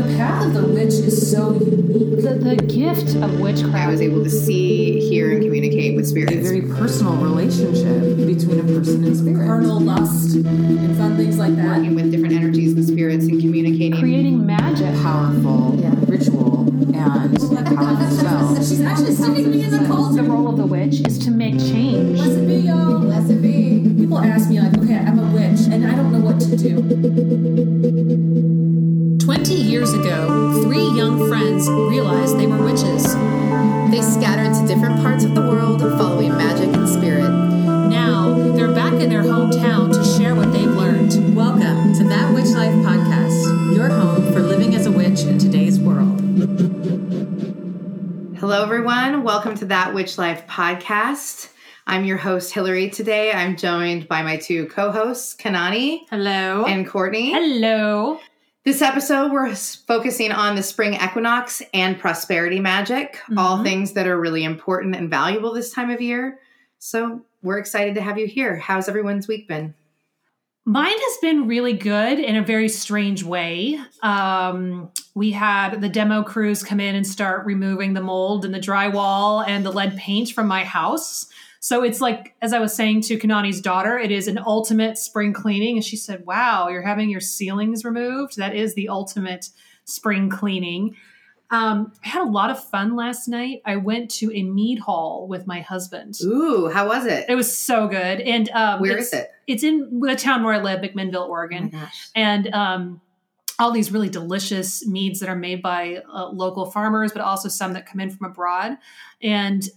The path of the witch is so unique. The, the gift of witchcraft. I was able to see, hear, and communicate with spirits. a very personal relationship between a person and spirit. Carnal lust and fun things like that. Working with different energies and spirits and communicating. creating magic. Powerful ritual and powerful spell. She's actually sticking me in the The role of the witch is to make change. Three young friends realized they were witches. They scattered to different parts of the world following magic and spirit. Now, they're back in their hometown to share what they've learned. Welcome to That Witch Life podcast, your home for living as a witch in today's world. Hello, everyone. Welcome to That Witch Life podcast. I'm your host, Hillary. Today, I'm joined by my two co hosts, Kanani Hello. and Courtney. Hello. This episode, we're focusing on the spring equinox and prosperity magic, all things that are really important and valuable this time of year. So, we're excited to have you here. How's everyone's week been? Mine has been really good in a very strange way. Um, we had the demo crews come in and start removing the mold and the drywall and the lead paint from my house. So it's like, as I was saying to Kanani's daughter, it is an ultimate spring cleaning. And she said, Wow, you're having your ceilings removed? That is the ultimate spring cleaning. Um, I had a lot of fun last night. I went to a mead hall with my husband. Ooh, how was it? It was so good. And um, Where it's- it? It's in the town where I live, McMinnville, Oh Oregon gosh. and um, all these really delicious meads that are made by uh, local farmers, but also some that come in from abroad. And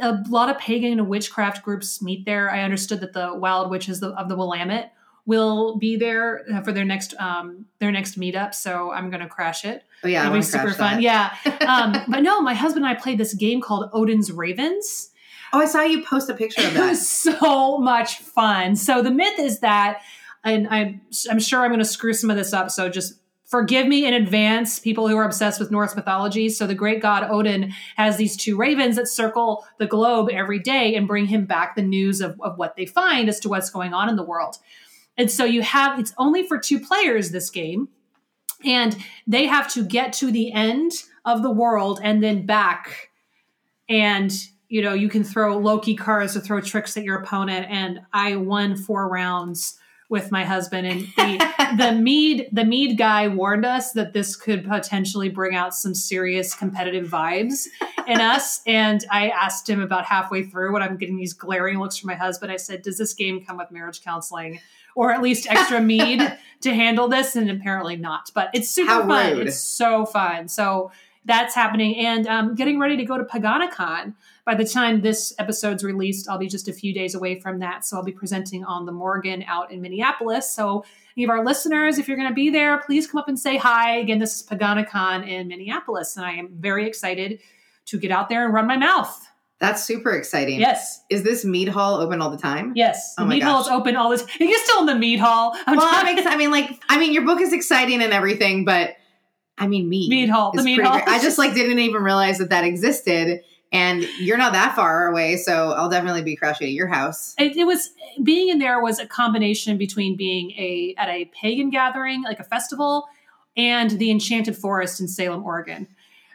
a lot of pagan and witchcraft groups meet there. I understood that the Wild Witches of the Willamette will be there uh, for their next um, their next meetup. So I'm going to crash it. Oh, yeah. It'll be super fun. that. Yeah. Um, but no, my husband and I played this game called Odin's Ravens. Oh, I saw you post a picture of It that. was so much fun. So the myth is that, and I'm I'm sure I'm going to screw some of this up. So just forgive me in advance, people who are obsessed with Norse mythology. So the great god Odin has these two ravens that circle the globe every day and bring him back the news of, of what they find as to what's going on in the world. And so you have it's only for two players this game, and they have to get to the end of the world and then back and you know you can throw loki cards to throw tricks at your opponent and i won four rounds with my husband and the, the mead the mead guy warned us that this could potentially bring out some serious competitive vibes in us and i asked him about halfway through when i'm getting these glaring looks from my husband i said does this game come with marriage counseling or at least extra mead to handle this and apparently not but it's super How fun rude. it's so fun so that's happening and um, getting ready to go to Paganicon. By the time this episode's released, I'll be just a few days away from that. So I'll be presenting on the Morgan out in Minneapolis. So any of our listeners, if you're going to be there, please come up and say hi. Again, this is Paganicon in Minneapolis, and I am very excited to get out there and run my mouth. That's super exciting. Yes, Is this mead hall open all the time? yes. Oh the my meat hall is open all this. You're still in the meat hall. I'm Well, makes, I mean, like, I mean, your book is exciting and everything, but I mean, mead. Mead hall, the mead hall. great. I just like didn't even realize that that existed, and you're not that far away, so I'll definitely be crashing at your house. it, it was being in there was a combination between being a at a pagan gathering like a festival and the enchanted forest in salem oregon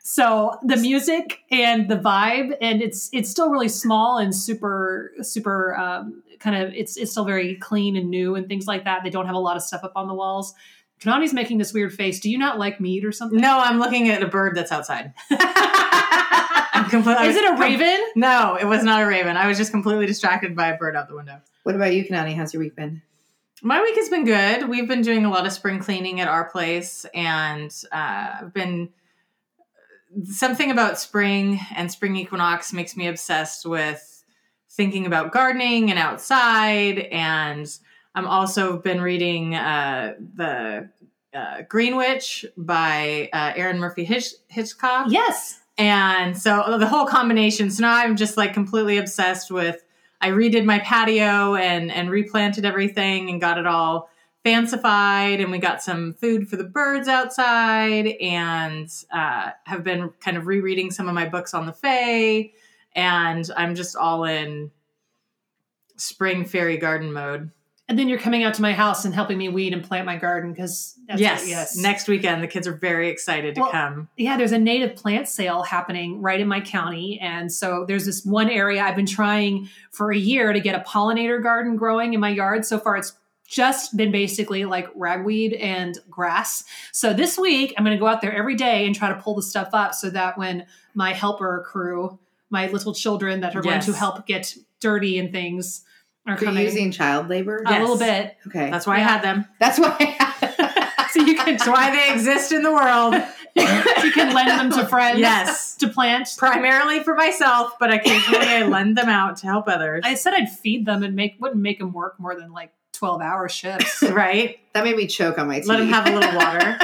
so the music and the vibe and it's it's still really small and super super um, kind of it's it's still very clean and new and things like that they don't have a lot of stuff up on the walls Kanani's making this weird face. Do you not like meat or something? No, I'm looking at a bird that's outside. I'm completely, Is it a raven? No, it was not a raven. I was just completely distracted by a bird out the window. What about you, Kanani? How's your week been? My week has been good. We've been doing a lot of spring cleaning at our place, and uh, I've been something about spring and spring equinox makes me obsessed with thinking about gardening and outside. And I'm also been reading uh, the uh, Green Witch by uh, Arin Murphy Hitch- Hitchcock. Yes. And so the whole combination. So now I'm just like completely obsessed with. I redid my patio and and replanted everything and got it all fancified. And we got some food for the birds outside. And uh, have been kind of rereading some of my books on the Fae. And I'm just all in spring fairy garden mode. And then you're coming out to my house and helping me weed and plant my garden because yes, yes. Next weekend, the kids are very excited to Well, come. yeah, there's a native plant sale happening right in my county. And so there's this one area I've been trying for a year to get a pollinator garden growing in my yard. So far, it's just been basically like ragweed and grass. So this week, I'm going to go out there every day and try to pull the stuff up so that when my helper crew, my little children that are going to help get dirty and things are Are you coming. using child labor? a little bit. Okay. That's why I had them. That's why. So you can, That's why they exist in the world. you can lend them to friends Yes. to plant. Primarily for myself, but occasionally I lend them out to help others. I said I'd feed them and make wouldn't make them work more than like 12 hour shifts. right? that made me choke on my tea. Let them have a little water.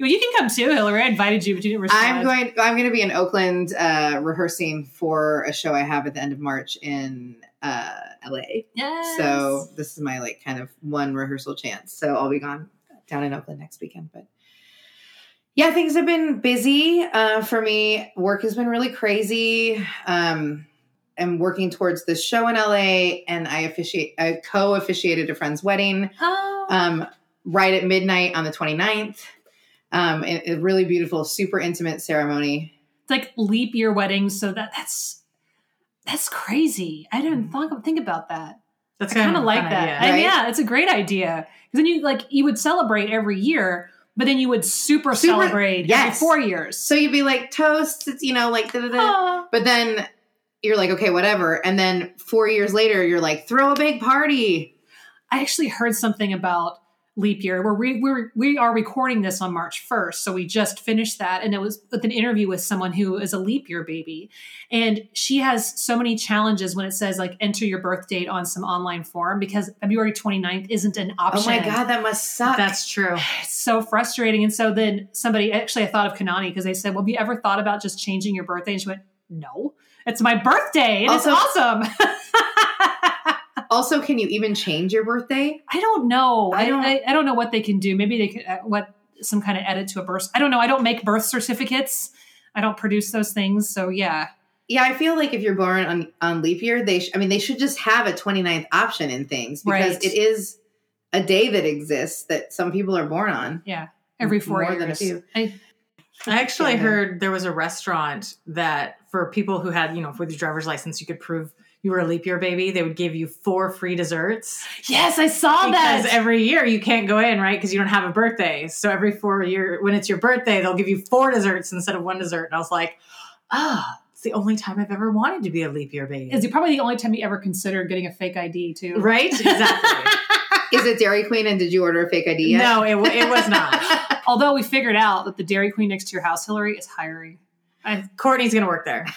well, you can come too, Hillary. I invited you, but you didn't respond. I'm going. I'm going to be in Oakland uh, rehearsing for a show I have at the end of March in uh, LA. Yes. So this is my like kind of one rehearsal chance. So I'll be gone down in Oakland next weekend. But yeah, things have been busy uh, for me. Work has been really crazy. Um, I'm working towards this show in LA, and I officiate. I co-officiated a friend's wedding Oh. um, right at midnight on the 29th. Um, a, a really beautiful, super intimate ceremony. it's like leap year weddings, so that that's that's crazy. I didn't mm-hmm. think, think about that. That's I kind of a like fun that. idea. And yeah, it's a great idea. Because then you like you would celebrate every year, but then you would super, Super- celebrate every four years. So you'd be like toast, it's, you know, like da da da. But then you're like, okay, whatever. And then four years later, you're like, throw a big party. I actually heard something about leap year. We're re- we're we are recording this on March 1st, so we just finished that, and it was with an interview with someone who is a leap year baby, and she has so many challenges when it says like enter your birth date on some online form because February 29th isn't an option. Oh my God, that must suck. That's true. It's so frustrating. And so then somebody actually I thought of Kanani because they said, Well, have you ever thought about just changing your birthday? And she went, No. It's my birthday and Also- it's awesome. also, can you even change your birthday? I don't know. I I don't- don't. I, I don't know what they can do. Maybe they could uh, what some kind of edit to a birth. I don't know. I don't make birth certificates. I don't produce those things. So yeah, Yeah, I feel like if you're born on, on leap year, they sh- I mean, they should just have a 29th option in things because Right. it is a day that exists that some people are born on. yeah. Every four More years. than a few. I, I actually Yeah. heard there was a restaurant that for people who had, you know, with your driver's license, you could prove you were a leap year baby. They would give you four free desserts yes, I saw that. because every year you can't go in, right? Because you don't have a birthday. So every four year, when it's your birthday, they'll give you four desserts instead of one dessert. And I was like, ah, it's the only time I've ever wanted to be a leap year baby. Is it probably the only time you ever considered getting a fake ID too. right? Exactly. Is it Dairy Queen and did you order a fake ID yet? no, it, it was not. Although we figured out that the Dairy Queen next to your house, Hillary, is hiring. I, Courtney's going to work there.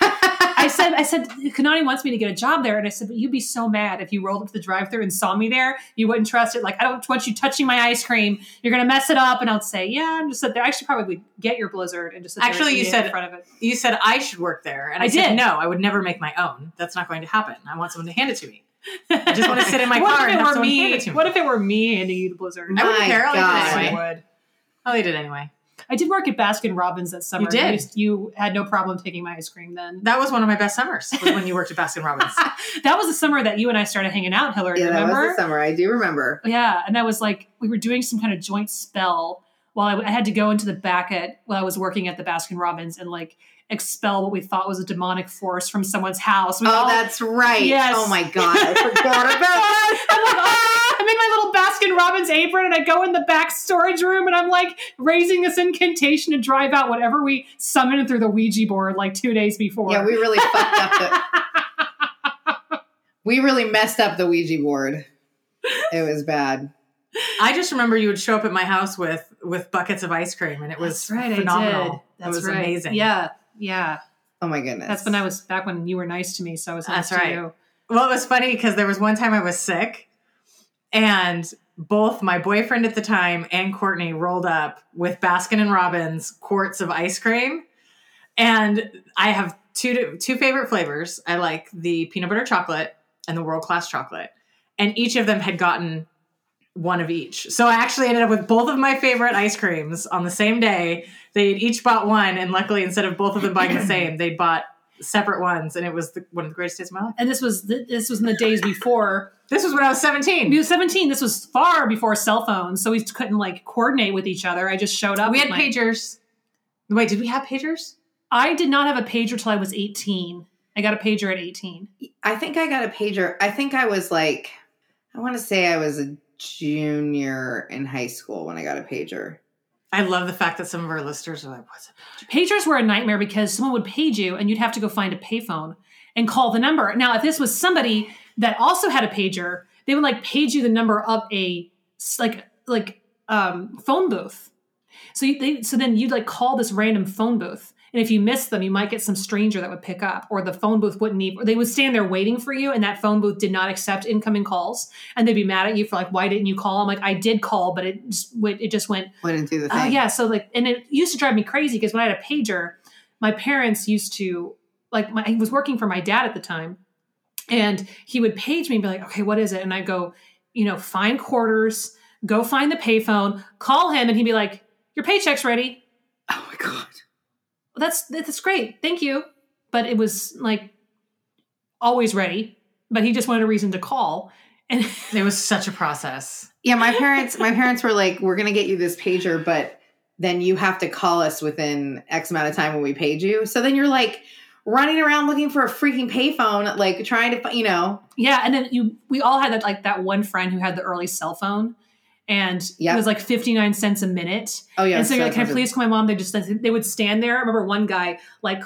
I said, I said, Kanani wants me to get a job there, and I said, but you'd be so mad if you rolled up to the drive-through and saw me there. You wouldn't trust it. Like, I don't want you touching my ice cream. You're gonna mess it up. And I'll say, yeah, and just sit there. I should probably get your Blizzard and just sit Actually, and you said- in front of it. You said I should work there. And I, I said, no, I would never make my own. That's not going to happen. I want someone to hand it to me. I just want to sit in my what car if and it have were someone hand me? it to me. What if it were me handing you the Blizzard? I wouldn't My care. I'll eat God. it I oh, anyway. would. I'll eat it anyway. I did work at Baskin Robbins that summer. You did? You, used- you had no problem taking my ice cream then. That was one of my best summers was when you worked at Baskin Robbins. That was the summer that you and I started hanging out, Hillary. Yeah, that was the summer. I do remember. Yeah, and that was like we were doing some kind of joint spell while I, I had to go into the back at while I was working at the Baskin Robbins and like expel what we thought was a demonic force from someone's house. We Oh, all- that's right. Yes. Oh my God. I forgot about I'm like, "Ah!" I'm in my little Baskin Robbins apron and I go in the back storage room and I'm like raising this incantation to drive out whatever we summoned through the Ouija board like two days before. Yeah, we really fucked up the. We really messed up the Ouija board. It was bad. I just remember you would show up at my house with with buckets of ice cream, and it was That's right, phenomenal. I did. That's it was right. amazing. Yeah, yeah. Oh my goodness. That's when I was back when you were nice to me, so I was nice That's to right. you. Well, it was funny because there was one time I was sick, and both my boyfriend at the time and Courtney rolled up with Baskin and Robbins quarts of ice cream, and I have two two favorite flavors. I like the peanut butter chocolate and the world class chocolate, and each of them had gotten one of each. So I actually ended up with both of my favorite ice creams on the same day. They had each bought one, and luckily, instead of both of them buying the same, they bought separate ones, and it was the, one of the greatest days of my life. and this was th- this was in the days before This was when I was 17. He was 17. This was far before cell phones, so we couldn't like coordinate with each other. I just showed up. We had my- pagers. Wait, did we have pagers? I did not have a pager till I was 18. I got a pager at 18. I think I got a pager. I think I was like, I want to say I was a junior in high school when I got a pager. I love the fact that some of our listeners are like, what's? Pagers were a nightmare because someone would page you and you'd have to go find a payphone and call the number. Now, if this was somebody that also had a pager, they would like page you the number of a like like um, phone booth. So you, they so then you'd like call this random phone booth, and if you missed them, you might get some stranger that would pick up, or the phone booth wouldn't even. Or they would stand there waiting for you, and that phone booth did not accept incoming calls, and they'd be mad at you for like, why didn't you call? I'm like, I did call, but it just went, it just went do the oh, thing. Oh yeah, so like, and it used to drive me crazy because when I had a pager, my parents used to like, my, I was working for my dad at the time, and he would page me and be like, "Okay, what is it?" And I'd go, you know, find quarters, go find the payphone, call him, and he'd be like, "Your paycheck's ready." Oh my god. That's that's great, thank you. But it was like always ready, but he just wanted a reason to call, and It was such a process. Yeah, my parents. my parents were like, "We're gonna get you this pager, but then you have to call us within X amount of time when we paid you." So then you're like running around looking for a freaking payphone, like trying to, you know. Yeah, and then you we all had that like that one friend who had the early cell phone and Yep. it was like 59 cents a minute. Oh yeah. and so you're like, can I please call my mom? They just they would stand there. I remember one guy like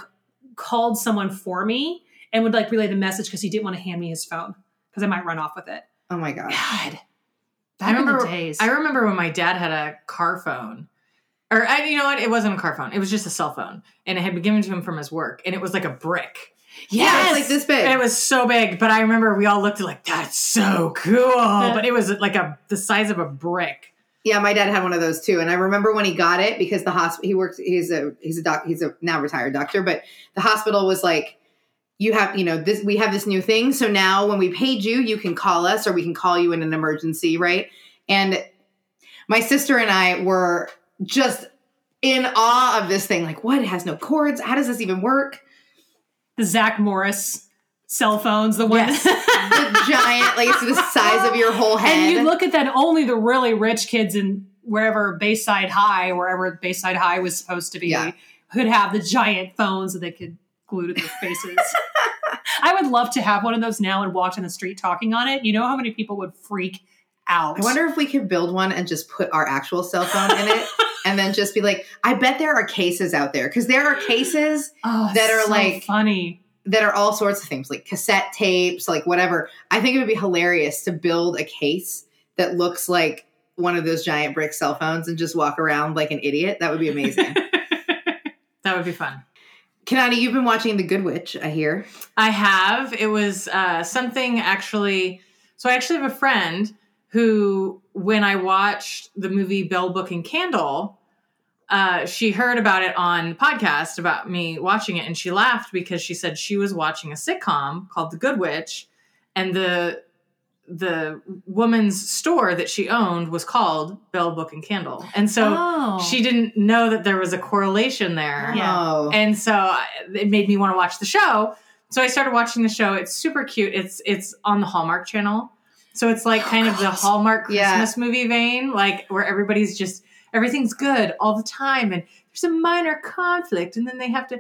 called someone for me and would like relay the message because he didn't want to hand me his phone because I might run off with it. Oh my god. God. Back I remember in the days. I remember when my dad had a car phone. Or I, you know what? It wasn't a car phone. It was just a cell phone, and it had been given to him from his work, and it was like a brick. Yeah, it's like this big. And it was so big, but I remember we all looked at like that's so cool, but it was like a the size of a brick. Yeah, my dad had one of those too, and I remember when he got it because the hospital he works. He's a he's a doc. He's a now retired doctor, but the hospital was like, you have you know this. We have this new thing, so now when we paid you, you can call us or we can call you in an emergency, right? And my sister and I were just in awe of this thing. Like, what? It has no cords. How does this even work? The Zach Morris cell phones, the one Yes. The giant, like it's the size of your whole head. And you look at that, only the really rich kids in wherever Bayside High, wherever Bayside High was supposed to be, Yeah. could have the giant phones that they could glue to their faces. I would love to have one of those now and walk in the street talking on it. You know how many people would freak out? I wonder if we could build one and just put our actual cell phone in it and then just be like, I bet there are cases out there because there are cases Oh, that are so like- funny. that are all sorts of things like cassette tapes, like whatever. I think it would be hilarious to build a case that looks like one of those giant brick cell phones and just walk around like an idiot. That would be amazing. That would be fun. Kanani, you've been watching The Good Witch, I hear. I have. It was uh, something actually. So I actually have a friend who, when I watched the movie Bell Book and Candle, uh, she heard about it on podcast about me watching it, and she laughed because she said she was watching a sitcom called The Good Witch, and the the woman's store that she owned was called Bell Book and Candle, and so oh. she didn't know that there was a correlation there. Oh. And so it made me want to watch the show. So I started watching the show. It's super cute. It's it's on the Hallmark channel. So it's like kind of the Hallmark Yeah. Christmas movie vein, like where everybody's just everything's good all the time and there's a minor conflict and then they have to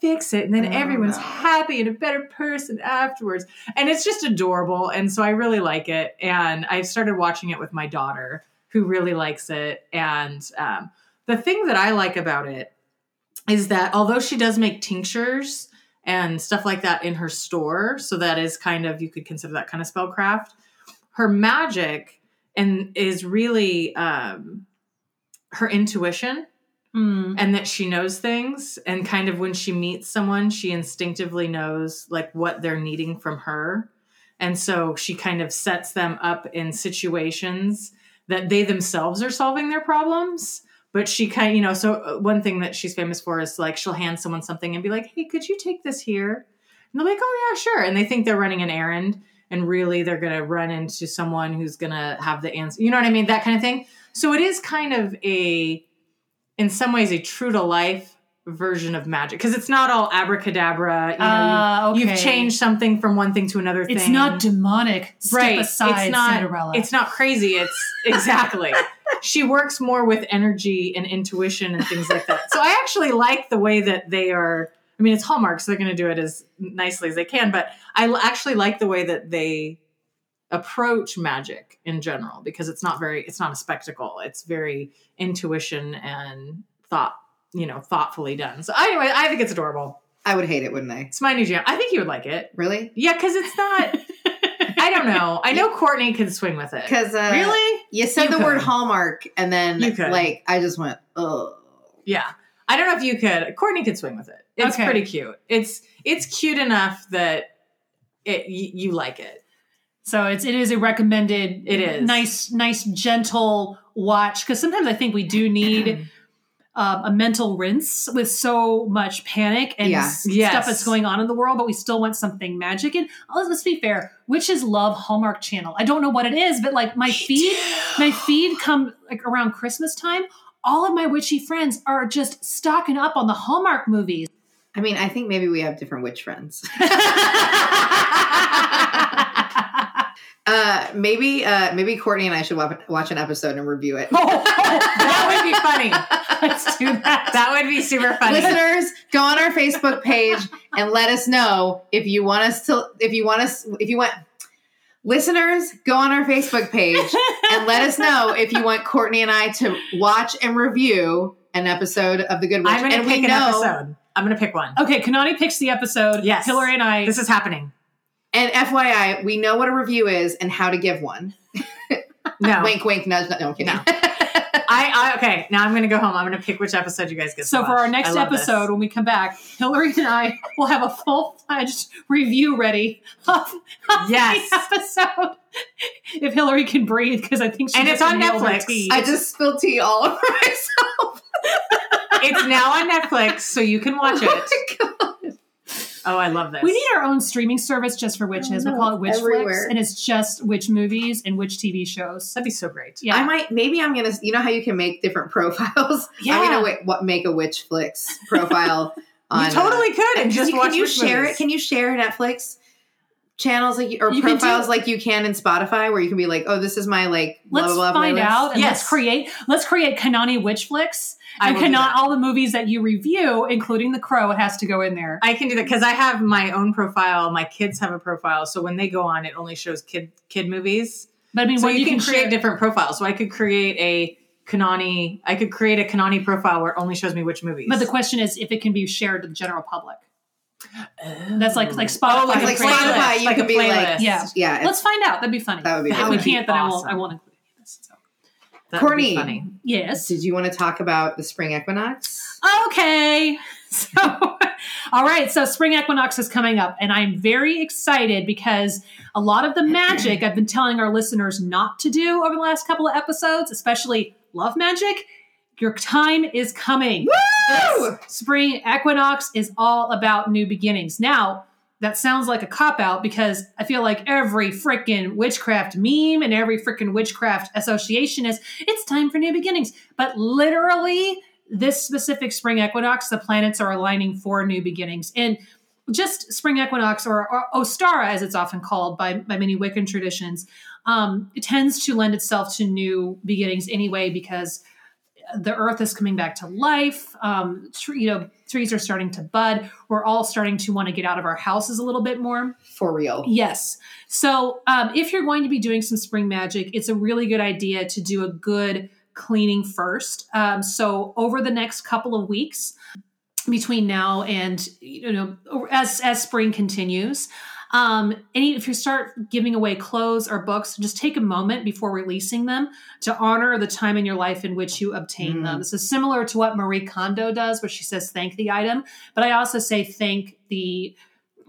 fix it and then Oh, everyone's no. happy and a better person afterwards. And it's just adorable and so I really like it and I started watching it with my daughter who really likes it and um, the thing that I like about it is that although she does make tinctures and stuff like that in her store, so that is kind of you could consider that kind of spellcraft. Her magic and is really um, her intuition Mm. and that she knows things. And kind of when she meets someone she instinctively knows like what they're needing from her. And so she kind of sets them up in situations that they themselves are solving their problems. But she kind of you know so uh, one thing that she's famous for is like she'll hand someone something and be like hey could you take this here? And they're like oh yeah sure. And they think they're running an errand and really they're going to run into someone who's going to have the answer you know what i mean that kind of thing so it is kind of a in some ways a true to life version of magic because it's not all abracadabra. You know, Ah, you've, okay. you've changed something from one thing to another thing. It's not demonic. Step right. aside, it's not. Cinderella. It's not crazy. It's exactly. she works more with energy and intuition and things like that. So I actually like the way that they are. I mean, it's Hallmark, so they're going to do it as nicely as they can. But I actually like the way that they approach magic in general because it's not very. It's not a spectacle. It's very intuition and thought. You know, thoughtfully done. So anyway, I think it's adorable. I would hate it, wouldn't I? It's my new jam. I think you would like it. Really? Yeah, because it's not. I don't know. I know Courtney can swing with it. Because uh, really? you said You the word. Hallmark, and then could. like I just went, oh. Yeah. I don't know if you could. Courtney could swing with it. It's Okay. pretty cute. It's it's cute enough that it you, you like it. So it's it is a recommended. It is. nice, nice, gentle watch because sometimes I think we do need um, a mental rinse with so much panic and Yeah. s- Yes. stuff that's going on in the world, but we still want something magic. And let's, let's be fair, witches love Hallmark Channel. I don't know what it is, but like my feed, my feed come like around Christmas time. All of my witchy friends are just stocking up on the Hallmark movies. I mean, I think maybe we have different witch friends. uh, maybe, uh, maybe Courtney and I should wa- watch an episode and review it. that would be funny. Let's do that. That would be super funny. Listeners, go on our Facebook page and let us know if you want us to. If you want us, if you want. Listeners, go on our Facebook page and let us know if you want Courtney and I to watch and review an episode of The Good Witch. I'm going to and pick we an know, episode. I'm going to pick one. Okay, Kanani picks the episode. Yes. Hillary and I. This is happening. And FYI, we know what a review is and how to give one. No. Wink, wink, nudge. nudge. No, I'm kidding. No. I, I okay. Now I'm going to go home. I'm going to pick which episode you guys get. to So for our next love this. episode, when we come back, Hillary and I will have a full fledged review ready of, of Yes. the episode. If Hillary can breathe, because I think she And it's just on her Netflix. tea. I just spilled tea all over myself. it's now on Netflix, so you can watch Oh it. My God. Oh, I love this. we need our own streaming service just for witches. Oh, we call it it's Witchflix, and it's just witch movies and witch TV shows. That'd be so great. Yeah, I might, maybe I'm gonna, you know how you can make different profiles? Yeah. I'm gonna wi- what, make a Witchflix profile. on, you totally uh, could and just you, watch can you share movies. it? Can you share Netflix channels like you, or You profiles do- like you can in Spotify, where you can be like, oh, this is my like blah let's blah blah find out and Yes. let's create let's create Kanani Witchflix I and will do Kana, that. all the movies that you review, including The Crow. Has to go in there. I can do that because I have my own profile. My kids have a profile, so when they go on, it only shows kid kid movies. But I mean, So what you, can, create share- different profiles. So I could create a Kanani. I could create a Kanani profile where it only shows me which movies. But the question is if it can be shared to the general public. That's like like oh. Oh, Spotify. Oh, like, Like a Spotify, playlist, you like could a be like- Yeah. Yeah, Let's find out. That'd be funny. That would be if That we can't, then I won't. I won't include this. So. That would be Courtney. funny. Yes. Did you want to talk about the spring equinox? Okay. So, all right. So, spring equinox is coming up, and I'm very excited because a lot of the magic I've been telling our listeners not to do over the last couple of episodes, especially love magic, your time is coming. Woo! This spring equinox is all about new beginnings. Now, that sounds like a cop out because I feel like every freaking witchcraft meme and every freaking witchcraft association is it's time for new beginnings. But literally, this specific spring equinox, the planets are aligning for new beginnings. And just spring equinox, or, or Ostara, as it's often called by, by many Wiccan traditions, um, it tends to lend itself to new beginnings anyway because the earth is coming back to life. Um, you know, trees are starting to bud. We're all starting to want to get out of our houses a little bit more. For real. Yes. So, um, if you're going to be doing some spring magic, it's a really good idea to do a good cleaning first. Um, so, over the next couple of weeks, between now and you know, as as spring continues, um, any if you start giving away clothes or books, just take a moment before releasing them to honor the time in your life in which you obtain Mm. them. This is similar to what Marie Kondo does, where she says thank the item, but I also say thank the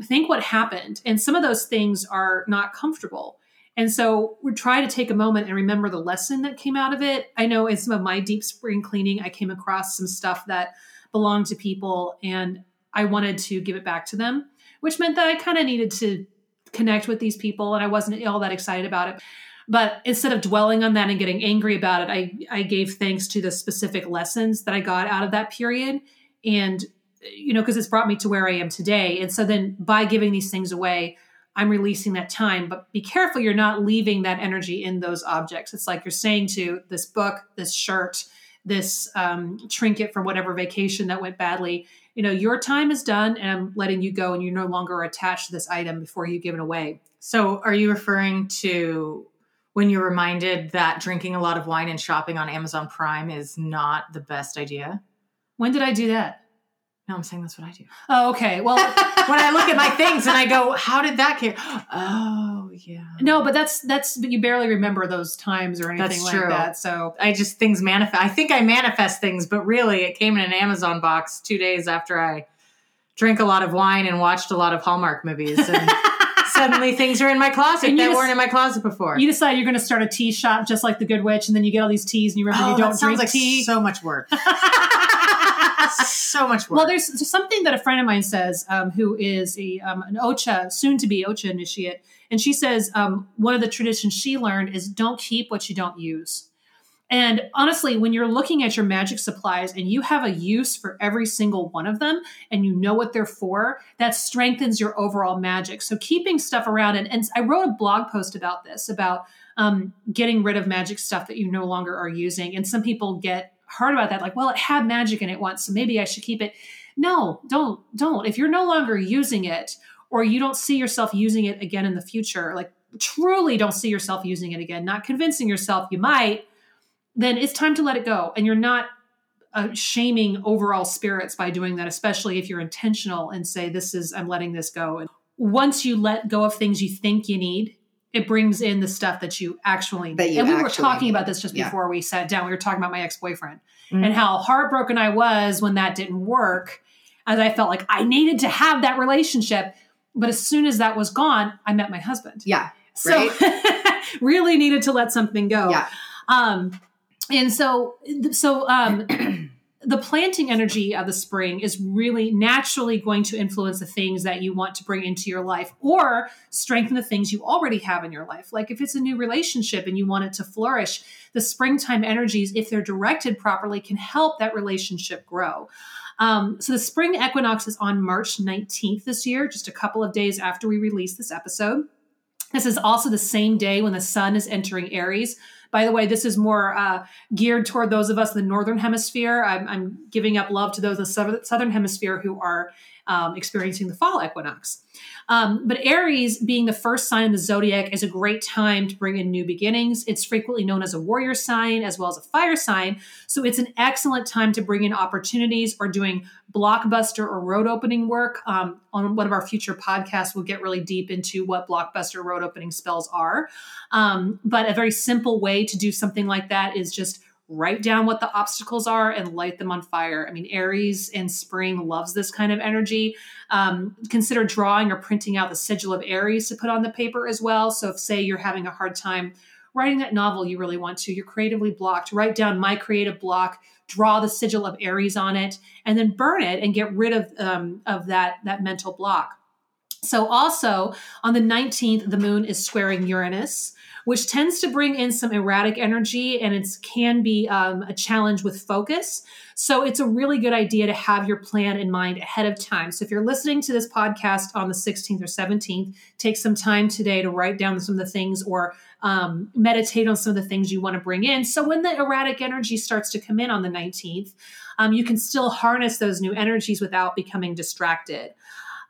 think what happened. And some of those things are not comfortable. And so we try to take a moment and remember the lesson that came out of it. I know in some of my deep spring cleaning, I came across some stuff that belonged to people and I wanted to give it back to them, which meant that I kind of needed to connect with these people and I wasn't all that excited about it. But instead of dwelling on that and getting angry about it, I, I gave thanks to the specific lessons that I got out of that period. and you know because it's brought me to where i am today and so then by giving these things away i'm releasing that time but be careful you're not leaving that energy in those objects it's like you're saying to this book this shirt this um, trinket from whatever vacation that went badly you know your time is done and i'm letting you go and you're no longer attached to this item before you give it away So, are you referring to when you're reminded that drinking a lot of wine and shopping on Amazon Prime is not the best idea? when did i do that No, I'm saying that's what I do. oh okay well When I look at my things and I go, "How did that get?" Oh, yeah. no but that's that's but you barely remember those times or anything That's like true. that so I just things manifest. I think I manifest things, but really, it came in an Amazon box two days after I drank a lot of wine and watched a lot of Hallmark movies, and suddenly things are in my closet And that just- weren't in my closet before. you decide you're going to start a tea shop just like the good witch and then you get all these teas and you remember oh, you don't drink like tea so much work. so much work. Well, there's, there's something that a friend of mine says, um, who is a um, an Ocha, soon to be Ocha initiate, and she says um, one of the traditions she learned is don't keep what you don't use. And honestly, when you're looking at your magic supplies and you have a use for every single one of them and you know what they're for, that strengthens your overall magic. So keeping stuff around, and, and I wrote a blog post about this about um, getting rid of magic stuff that you no longer are using. And some people get hard about that, like, well, it had magic in it once, so maybe I should keep it. No, don't, don't. If you're no longer using it or you don't see yourself using it again in the future, like truly don't see yourself using it again, not convincing yourself you might, then it's time to let it go. And you're not uh, shaming overall spirits by doing that, especially if you're intentional and say, this is, I'm letting this go. And once you let go of things you think you need, it brings in the stuff that you actually That you and we were talking about this just Yeah. before we sat down. We were talking about my ex-boyfriend Mhm. and how heartbroken I was when that didn't work. As I felt like I needed to have that relationship. But as soon as that was gone, I met my husband. Yeah. So really needed to let something go. Yeah. Um, and so, so um, the planting energy of the spring is really naturally going to influence the things that you want to bring into your life or strengthen the things you already have in your life. Like if it's a new relationship and you want it to flourish, the springtime energies, if they're directed properly, can help that relationship grow. Um, so the spring equinox is on March 19th this year, just a couple of days after we release this episode. This is also the same day when the sun is entering Aries. By the way, this is more uh, geared toward those of us in the northern hemisphere. I'm, I'm giving up love to those in the southern- southern hemisphere who are um, experiencing the fall equinox. Um, but Aries, being the first sign in the zodiac, is a great time to bring in new beginnings. It's frequently known as a warrior sign as well as a fire sign. So it's an excellent time to bring in opportunities or doing blockbuster or road opening work. Um, on one of our future podcasts, we'll get really deep into what blockbuster road opening spells are. Um, but a very simple way to do something like that is just write down what the obstacles are and light them on fire. I mean, Aries in spring loves this kind of energy. Um, consider drawing or printing out the sigil of Aries to put on the paper as well. So, if say you're having a hard time writing that novel you really want to, you're creatively blocked, write down my creative block, draw the sigil of Aries on it, and then burn it and get rid of um, of that that mental block. So, also on the 19th, the moon is squaring Uranus, which tends to bring in some erratic energy and it can be um, a challenge with focus. So, it's a really good idea to have your plan in mind ahead of time. So, if you're listening to this podcast on the 16th or 17th, take some time today to write down some of the things or um, meditate on some of the things you want to bring in. So, when the erratic energy starts to come in on the 19th, um, you can still harness those new energies without becoming distracted.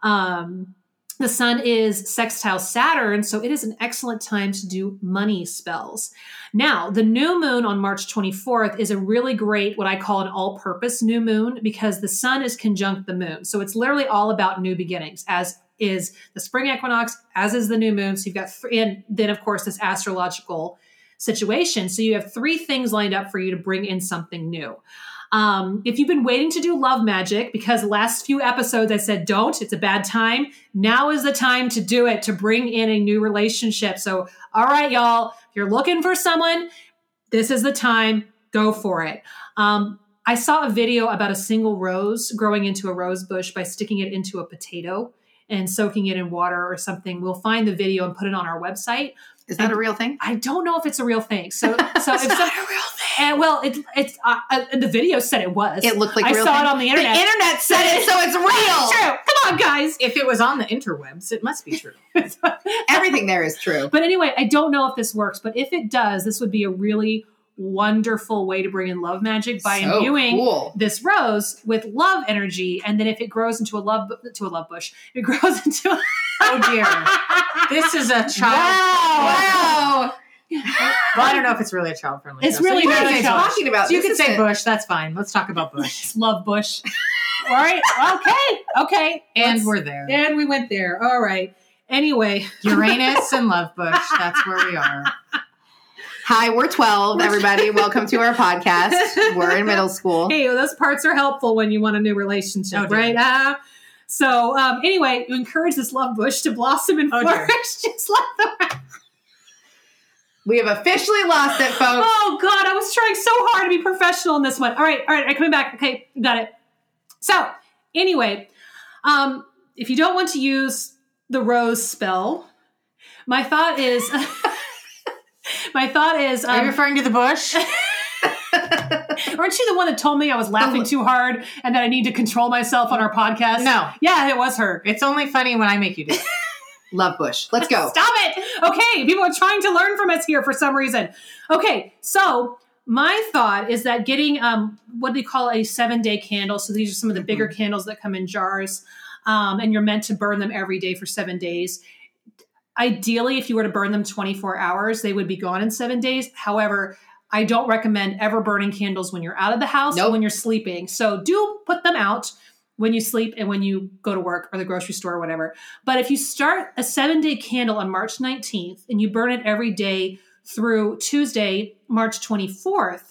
Um, the sun is sextile Saturn, so it is an excellent time to do money spells. Now, the new moon on March 24th is a really great, what I call an all purpose new moon, because the sun is conjunct the moon. So it's literally all about new beginnings, as is the spring equinox, as is the new moon. So you've got, three, and then of course, this astrological situation. So you have three things lined up for you to bring in something new. Um, if you've been waiting to do love magic, because last few episodes I said don't, it's a bad time. Now is the time to do it to bring in a new relationship. So, all right, y'all, if you're looking for someone, this is the time. Go for it. Um, I saw a video about a single rose growing into a rose bush by sticking it into a potato and soaking it in water or something. We'll find the video and put it on our website. Is that a real thing? I don't know if it's a real thing. So, so if some, a real thing. and well, it, it's uh, uh, the video said it was. It looked like a I real saw thing. it on the internet. The internet said it, so it's real. True. Come on, guys. If it was on the interwebs, it must be true. Everything there is true. But anyway, I don't know if this works, but if it does, this would be a really wonderful way to bring in love magic by So imbuing cool. this rose with love energy, and then if it grows into a love to a love bush, it grows into. Oh dear. This is a child. Wow. Well, I don't know if it's really a child friendly. It's really What not are a child. talking about? You This can say isn't- bush. That's fine. Let's talk about bush. Love bush. All right. Okay. Okay. And Let's- we're there. and we went there. All right. Anyway, Uranus and love bush. That's where we are. Hi, we're 12, everybody. Welcome to our podcast. We're in middle school. hey, those parts are helpful when you want a new relationship, Oh, right? Uh, so, um, anyway, you encourage this love bush to blossom and Oh, dear. flourish, just like the. We have officially lost it, folks. Oh God, I was trying so hard to be professional in this one. All right, all right, I'm coming back. Okay, got it. So, anyway, um, if you don't want to use the rose spell, my thought is, my thought is, Are you um, referring to the bush? aren't you the one that told me I was laughing too hard and that I need to control myself on our podcast? No. Yeah, it was her. It's only funny when I make you do it. Love Bush. Let's go. Stop it. Okay, people are trying to learn from us here for some reason. Okay, so my thought is that getting um, what they call a seven day candle. So these are some of the bigger candles that come in jars, um, and you're meant to burn them every day for seven days. Ideally, if you were to burn them 24 hours, they would be gone in seven days. However, I don't recommend ever burning candles when you're out of the house or when you're sleeping. So do put them out when you sleep and when you go to work or the grocery store or whatever. But if you start a seven day candle on March 19th and you burn it every day through Tuesday, March 24th,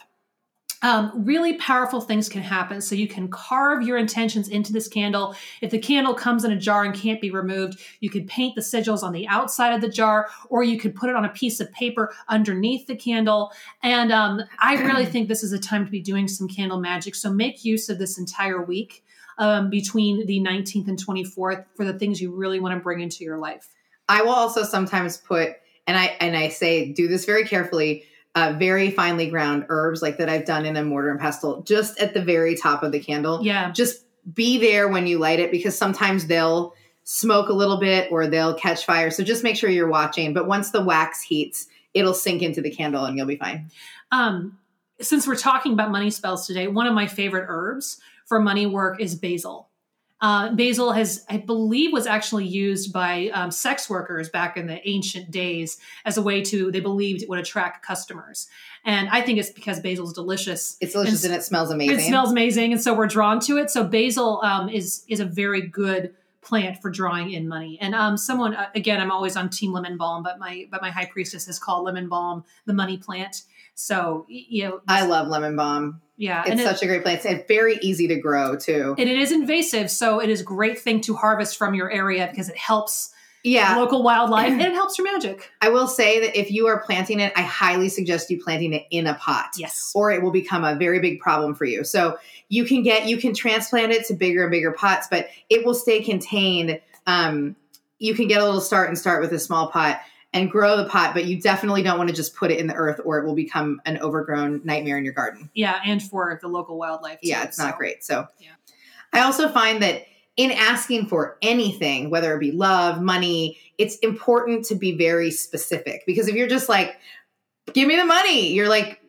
um, really powerful things can happen. So you can carve your intentions into this candle. If the candle comes in a jar and can't be removed, you could paint the sigils on the outside of the jar, or you could put it on a piece of paper underneath the candle. And um, I really think this is a time to be doing some candle magic. So make use of this entire week um, between the 19th and 24th for the things you really want to bring into your life. I will also sometimes put, and I and I say do this very carefully. Uh, very finely ground herbs like that I've done in a mortar and pestle, just at the very top of the candle. Yeah. Just be there when you light it because sometimes they'll smoke a little bit or they'll catch fire. So just make sure you're watching. But once the wax heats, it'll sink into the candle and you'll be fine. Um, since we're talking about money spells today, one of my favorite herbs for money work is basil. Uh, basil has, I believe, was actually used by um, sex workers back in the ancient days as a way to, they believed it would attract customers. And I think it's because basil is delicious. It's delicious and, it smells amazing. It smells amazing, and so we're drawn to it. So basil um, is is a very good plant for drawing in money. And um, someone uh, again, I'm always on Team Lemon Balm, but my but my high priestess has called lemon balm the money plant. So you know, I love lemon balm. yeah, It's and it- such a great plant. It's very easy to grow too. and it is invasive, so it is a great thing to harvest from your area because it helps yeah. local wildlife and it helps your magic. I will say that if you are planting it, I highly suggest you planting it in a pot. Yes. Or it will become a very big problem for you. So you can get you can transplant it to bigger and bigger pots, but it will stay contained. Um, you can get a little start and start with a small pot and grow the pot, but you definitely don't want to just put it in the earth or it will become an overgrown nightmare in your garden. Yeah, and for the local wildlife. Yeah, too, it's not great. So Yeah. I also find that in asking for anything, whether it be love, money, it's important to be very specific because if you're just like, give me the money, you're like,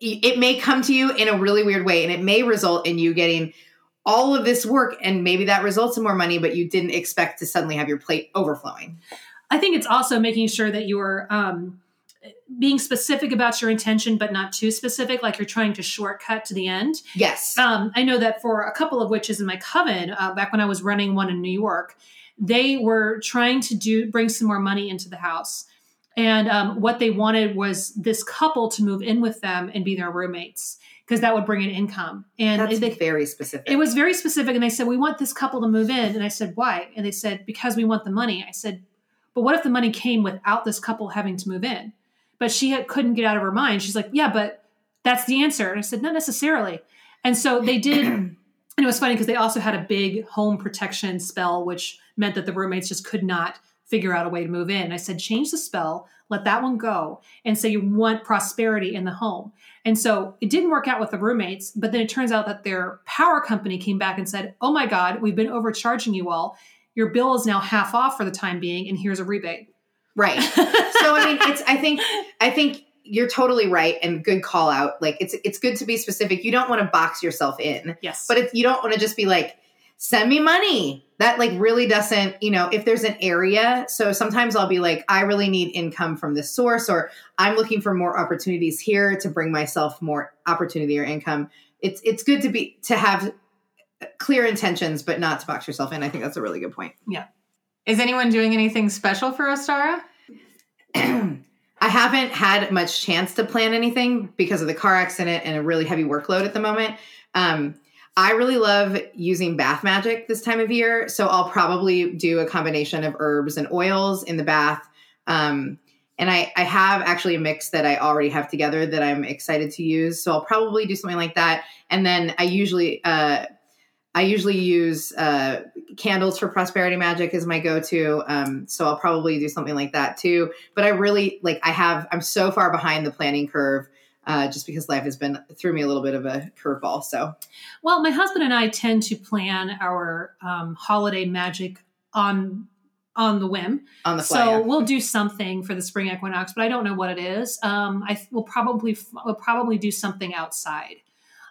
it may come to you in a really weird way and it may result in you getting all of this work and maybe that results in more money, but you didn't expect to suddenly have your plate overflowing. I think it's also making sure that you're um, being specific about your intention, but not too specific, like you're trying to shortcut to the end. Yes. Um, I know that for a couple of witches in my coven, uh, back when I was running one in New York, they were trying to do bring some more money into the house, and um, what they wanted was this couple to move in with them and be their roommates because that would bring in income. And That's they, very specific. it was very specific, and they said we want this couple to move in, and I said why? And they said because we want the money. I said, but what if the money came without this couple having to move in? But she had, couldn't get out of her mind. She's like, yeah, but that's the answer. And I said, not necessarily. And so they did. and it was funny because they also had a big home protection spell, which meant that the roommates just could not figure out a way to move in. I said, change the spell, let that one go, and say you want prosperity in the home. And so it didn't work out with the roommates, but then it turns out that their power company came back and said, oh my God, we've been overcharging you all. Your bill is now half off for the time being, and here's a rebate. Right. so I mean, it's I think I think you're totally right and good call out. Like it's it's good to be specific. You don't want to box yourself in. Yes. But if you don't want to just be like send me money. That like really doesn't, you know, if there's an area, so sometimes I'll be like I really need income from this source or I'm looking for more opportunities here to bring myself more opportunity or income. It's it's good to be to have clear intentions but not to box yourself in. I think that's a really good point. Yeah. Is anyone doing anything special for Ostara? I haven't had much chance to plan anything because of the car accident and a really heavy workload at the moment. Um, I really love using bath magic this time of year, so I'll probably do a combination of herbs and oils in the bath. Um, and I, I have actually a mix that I already have together that I'm excited to use, so I'll probably do something like that. And then I usually uh, I usually use uh, candles for prosperity magic as my go-to. Um, so I'll probably do something like that too. But I really like I have I'm so far behind the planning curve uh, just because life has been threw me a little bit of a curveball. So Well, my husband and I tend to plan our um, holiday magic on on the whim. on the fly, So yeah. we'll do something for the spring equinox, but I don't know what it is. Um, I will probably we'll probably do something outside.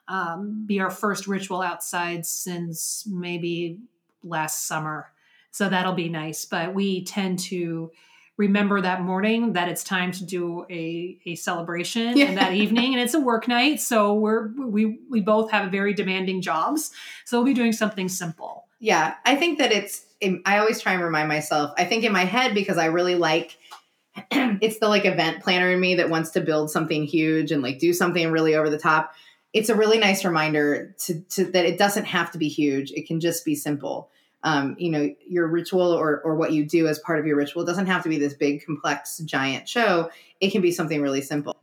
Um, be our first ritual outside since maybe last summer, so that'll be nice. But we tend to remember that morning that it's time to do a, a celebration Yeah. and that evening and it's a work night so we're we we both have very demanding jobs so we'll be doing something simple Yeah, I think that it's. I always try and remind myself. I think in my head because I really like. it's the like event planner in me that wants to build something huge and like do something really over the top. It's a really nice reminder to, to that it doesn't have to be huge. It can just be simple. Um, you know, your ritual or or what you do as part of your ritual doesn't have to be this big, complex, giant show. It can be something really simple.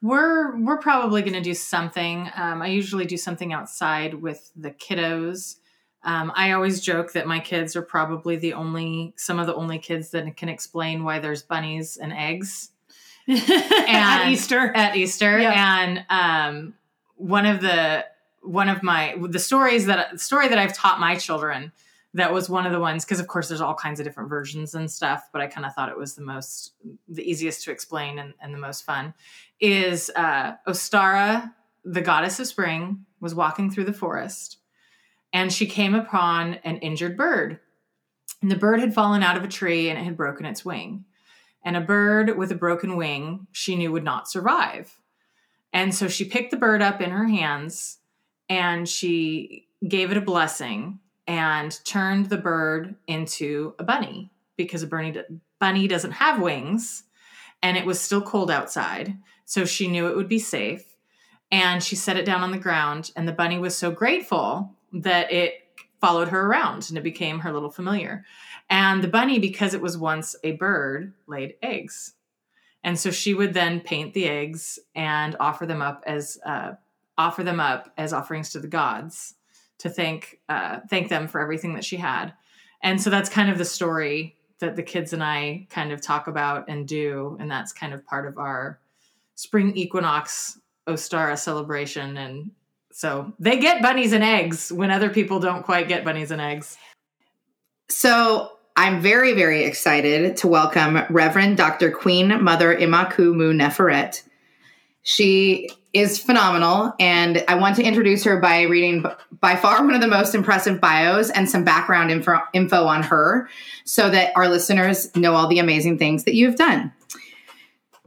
We're we're probably going to do something. Um, I usually do something outside with the kiddos. Um, I always joke that my kids are probably the only some of the only kids that can explain why there's bunnies and eggs at easter at Easter. Yeah. And um, one of the one of my the stories that the story that I've taught my children that was one of the ones because of course there's all kinds of different versions and stuff, but I kind of thought it was the most the easiest to explain and, and the most fun is uh, Ostara, the goddess of spring, was walking through the forest and she came upon an injured bird. And the bird had fallen out of a tree and it had broken its wing. And a bird with a broken wing she knew would not survive. And so she picked the bird up in her hands and she gave it a blessing and turned the bird into a bunny because a bunny, bunny doesn't have wings and it was still cold outside. So she knew it would be safe. And she set it down on the ground. And the bunny was so grateful that it followed her around and it became her little familiar. And the bunny, because it was once a bird, laid eggs. And so she would then paint the eggs and offer them up as uh, offer them up as offerings to the gods to thank uh, thank them for everything that she had. And so that's kind of the story that the kids and I kind of talk about and do, and that's kind of part of our spring equinox Ostara celebration. And so they get bunnies and eggs when other people don't quite get bunnies and eggs. So I'm very, very excited to welcome Reverend Dr. Queen Mother Imakhu Mu Neferet. She is phenomenal, and I want to introduce her by reading by far one of the most impressive bios and some background info, info on her so that our listeners know all the amazing things that you've done.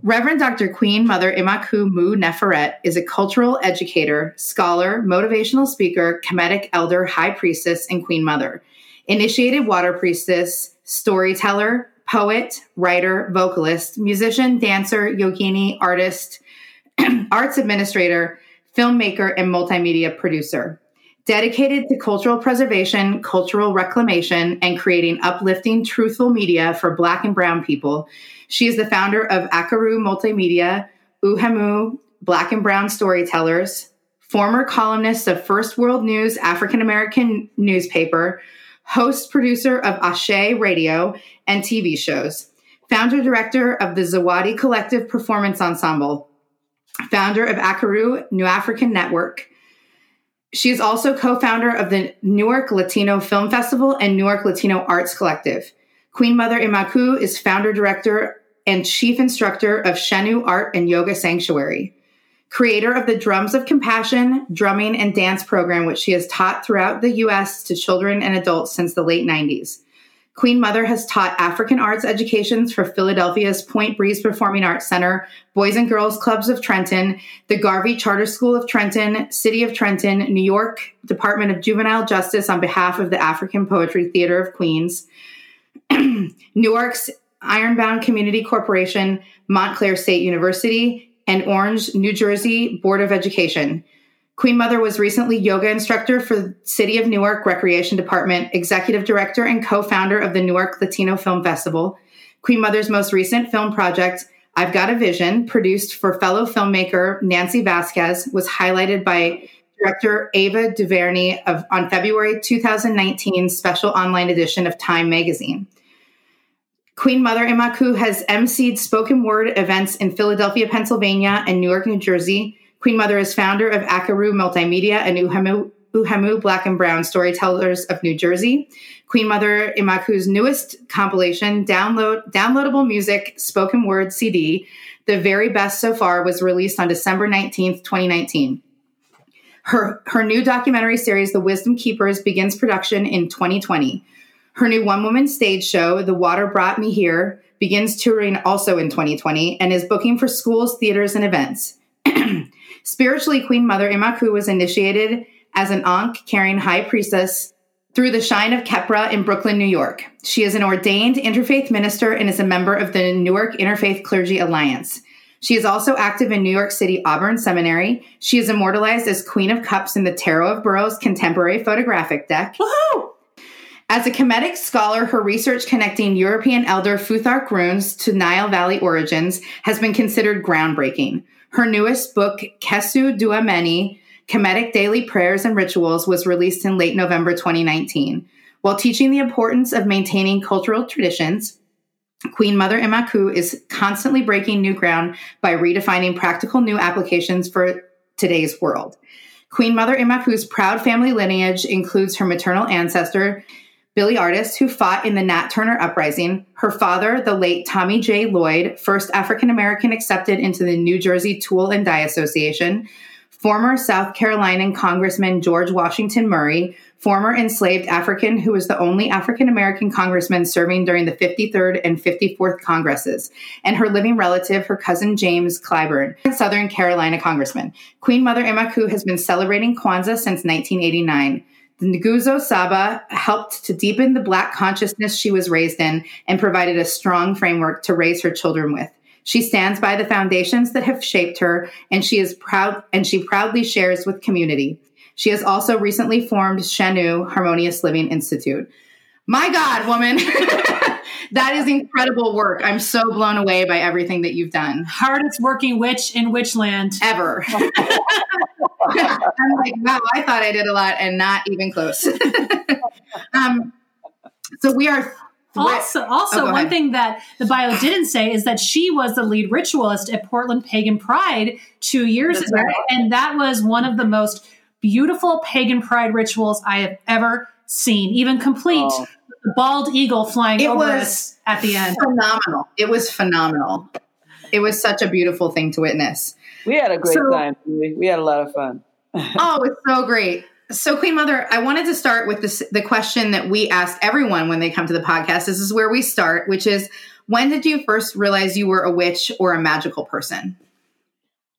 Reverend Dr. Queen Mother Imakhu Mu Neferet is a cultural educator, scholar, motivational speaker, Kemetic elder, high priestess, and Queen Mother. Initiated water priestess, storyteller, poet, writer, vocalist, musician, dancer, yogini, artist, arts administrator, filmmaker, and multimedia producer. Dedicated to cultural preservation, cultural reclamation, and creating uplifting, truthful media for Black and Brown people, she is the founder of Akeru Multimedia, Uhemu Black and Brown Storytellers, former columnist of First World News African American newspaper, host producer of Ashe Radio and TV shows, founder director of the Zawadi Collective Performance Ensemble, founder of Akeru New African Network. She is also co founder of the Newark Latino Film Festival and Newark Latino Arts Collective. Queen Mother Imakhu is founder director and chief instructor of Shenu Art and Yoga Sanctuary. Creator of the Drums of Compassion drumming and dance program, which she has taught throughout the U.S. to children and adults since the late 90s. Queen Mother has taught African arts educations for Philadelphia's Point Breeze Performing Arts Center, Boys and Girls Clubs of Trenton, the Garvey Charter School of Trenton, City of Trenton, New York Department of Juvenile Justice on behalf of the African Poetry Theater of Queens, Newark's Ironbound Community Corporation, Montclair State University, and Orange, New Jersey Board of Education. Queen Mother was recently yoga instructor for City of Newark Recreation Department, executive director and co-founder of the Newark Latino Film Festival. Queen Mother's most recent film project, I've Got a Vision, produced for fellow filmmaker Nancy Vasquez, was highlighted by director Ava DuVernay of, on February 2019 special online edition of Time magazine. Queen Mother Imakhu has emceed spoken word events in Philadelphia, Pennsylvania, and Newark, New Jersey. Queen Mother is founder of Akeru Multimedia and Uhemu, Uhemu Black and Brown Storytellers of New Jersey. Queen Mother Imakhu's newest compilation, download downloadable music spoken word CD, the very best so far, was released on December 19th, 2019. Her, her new documentary series, The Wisdom Keepers, begins production in 2020. Her new one woman stage show, The Water Brought Me Here, begins touring also in 2020 and is booking for schools, theaters, and events. Spiritually, Queen Mother Imakhu was initiated as an Ankh carrying high priestess through the Shine of Khepra in Brooklyn, New York. She is an ordained interfaith minister and is a member of the Newark Interfaith Clergy Alliance. She is also active in New York City Auburn Seminary. She is immortalized as Queen of Cups in the Tarot of Boroughs contemporary photographic deck. Woohoo! As a Kemetic scholar, her research connecting European elder Futhark runes to Nile Valley origins has been considered groundbreaking. Her newest book, Kesu Duameni, Kemetic Daily Prayers and Rituals, was released in late November 2019. While teaching the importance of maintaining cultural traditions, Queen Mother Imakhu is constantly breaking new ground by redefining practical new applications for today's world. Queen Mother Imakhu's proud family lineage includes her maternal ancestor, Billy Artis, who fought in the Nat Turner Uprising, her father, the late Tommy J. Lloyd, first African American accepted into the New Jersey Tool and Die Association, former South Carolinian Congressman George Washington Murray, former enslaved African who was the only African American congressman serving during the 53rd and 54th Congresses, and her living relative, her cousin James Clyburn, Southern Carolina congressman. Queen Mother Imakhu has been celebrating Kwanzaa since 1989. Nguzo Saba helped to deepen the Black consciousness she was raised in and provided a strong framework to raise her children with. She stands by the foundations that have shaped her, and she is proud and she proudly shares with community. She has also recently formed Shenu Harmonious Living Institute. My God, woman, that is incredible work. I'm so blown away by everything that you've done. Hardest working witch in Witchland. Ever. I'm like, wow, I thought I did a lot and not even close. um, so we are. Also, also Oh, one thing that the bio didn't say is that she was the lead ritualist at Portland Pagan Pride two years That's ago, right. and that was one of the most beautiful pagan pride rituals I have ever seen, even complete. Oh. The bald eagle flying It over was us at the end. phenomenal. It was phenomenal. It was such a beautiful thing to witness. We had a great So- time. We, we had a lot of fun. oh, it's so great. So, Queen Mother, I wanted to start with this, the question that we ask everyone when they come to the podcast. This is where we start, which is when did you first realize you were a witch or a magical person?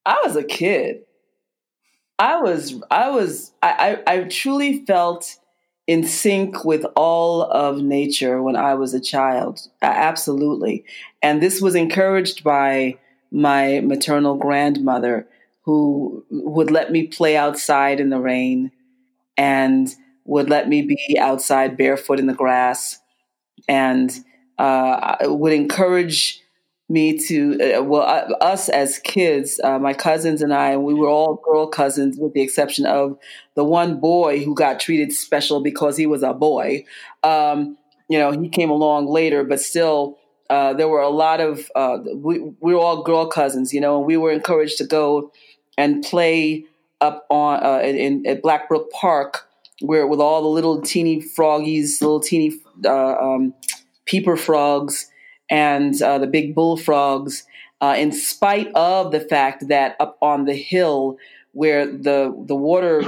I was a kid. I was I was I, I, I truly felt in sync with all of nature when I was a child. Absolutely. And this was encouraged by my maternal grandmother who would let me play outside in the rain and would let me be outside barefoot in the grass and uh, would encourage me to uh, well uh, us as kids uh, my cousins and i we were all girl cousins with the exception of the one boy who got treated special because he was a boy. Um, you know he came along later but still uh, there were a lot of uh, we, we were all girl cousins you know and we were encouraged to go and play up on in, at blackbrook park where with all the little teeny froggies little teeny um, peeper frogs and uh, the big bullfrogs, uh, in spite of the fact that up on the hill where the the water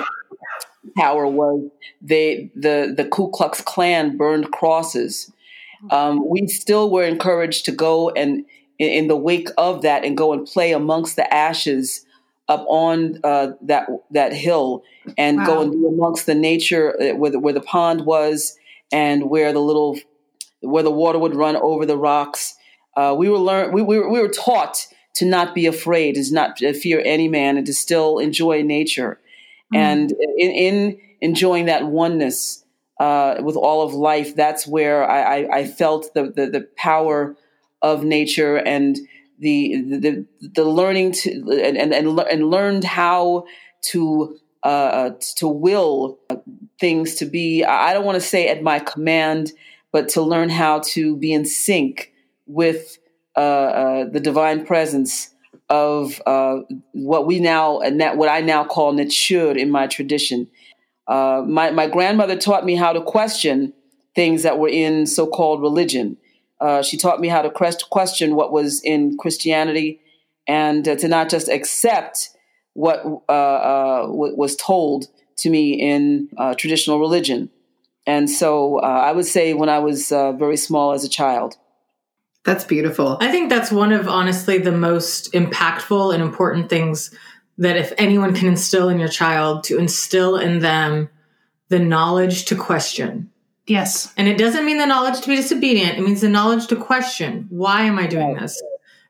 tower was, they the the Ku Klux Klan burned crosses. Um, we still were encouraged to go and in, the wake of that and go and play amongst the ashes up on uh, that that hill and wow. go and be amongst the nature uh, where the, where the pond was and where the little where the water would run over the rocks. Uh, we were learn we, we, were, we were taught to not be afraid, to not fear any man, and to still enjoy nature. Mm. And in, in, enjoying that oneness uh, with all of life, that's where I, I, I felt the, the, the power of nature and the the, the learning to and, and and learned how to uh, to will things to be. I don't want to say at my command but to learn how to be in sync with uh, uh, the divine presence of uh, what we now, and what I now call Netshur in my tradition. Uh, my, my grandmother taught me how to question things that were in so called religion. Uh, she taught me how to question what was in Christianity and uh, to not just accept what was told to me in traditional religion. And so uh, I would say when I was uh, very small as a child. That's beautiful. I think that's one of honestly the most impactful and important things that if anyone can instill in your child, to instill in them the knowledge to question. Yes. And it doesn't mean the knowledge to be disobedient, it means the knowledge to question why am I doing this?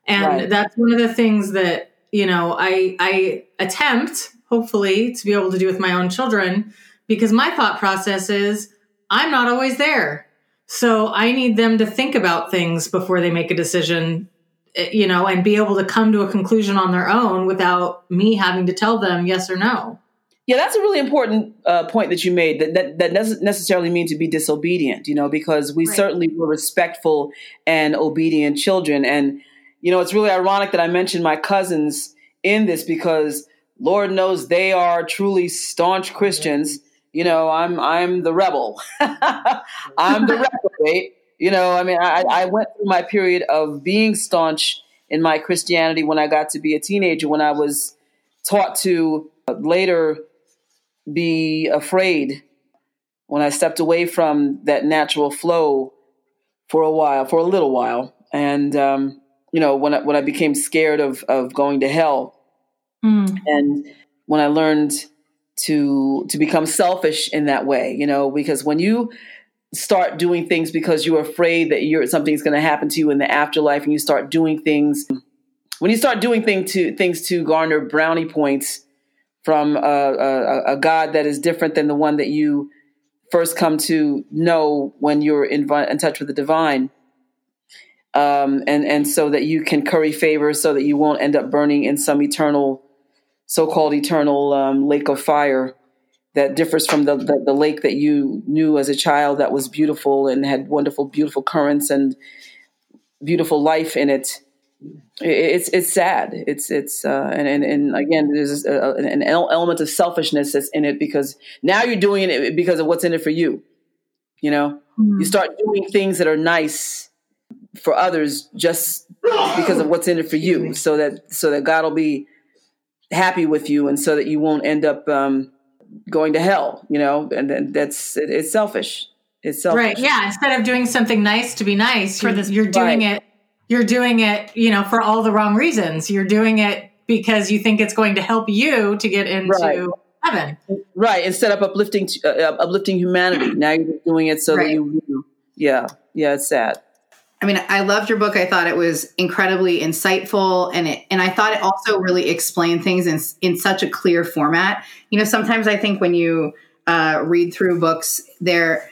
And right. that's one of the things that, you know, I I attempt hopefully to be able to do with my own children because my thought process is I'm not always there. So I need them to think about things before they make a decision, eh, you know, and be able to come to a conclusion on their own without me having to tell them yes or no. Yeah, that's a really important uh, point that you made. That that, that doesn't necessarily mean to be disobedient, you know, because we right. certainly were respectful and obedient children. And you know, it's really ironic that I mentioned my cousins in this because Lord knows they are truly staunch Christians you know, I'm I'm the rebel. I'm the reprobate. You know, I mean, I, I went through my period of being staunch in my Christianity when I got to be a teenager, when I was taught to later be afraid when I stepped away from that natural flow for a while, for a little while, and um, you know when I, when I became scared of of going to hell, mm. and when I learned to to become selfish in that way you know because when you start doing things because you're afraid that you're something's going to happen to you in the afterlife and you start doing things when you start doing thing to things to garner brownie points from a, a, a god that is different than the one that you first come to know when you're in, in touch with the divine um, and and so that you can curry favor so that you won't end up burning in some eternal so-called eternal um, lake of fire that differs from the, the, the lake that you knew as a child that was beautiful and had wonderful, beautiful currents and beautiful life in it. It's it's sad. It's it's uh, and, and and again, there's a, an element of selfishness that's in it because now you're doing it because of what's in it for you. You know, mm-hmm. you start doing things that are nice for others just because of what's in it for you, so that so that God will be happy with you and so that you won't end up um, going to hell you know? And, and that's it, it's selfish. It's selfish. Right. Yeah. Instead of doing something nice to be nice for this you're doing right. it you're doing it you know for all the wrong reasons. You're doing it because you think it's going to help you to get into right. heaven. Right. Instead of uplifting uh, uplifting humanity. Now you're doing it so right. that you yeah. Yeah it's sad I mean, I loved your book. I thought it was incredibly insightful, and it and I thought it also really explained things in in such a clear format. You know, sometimes I think when you uh, read through books, there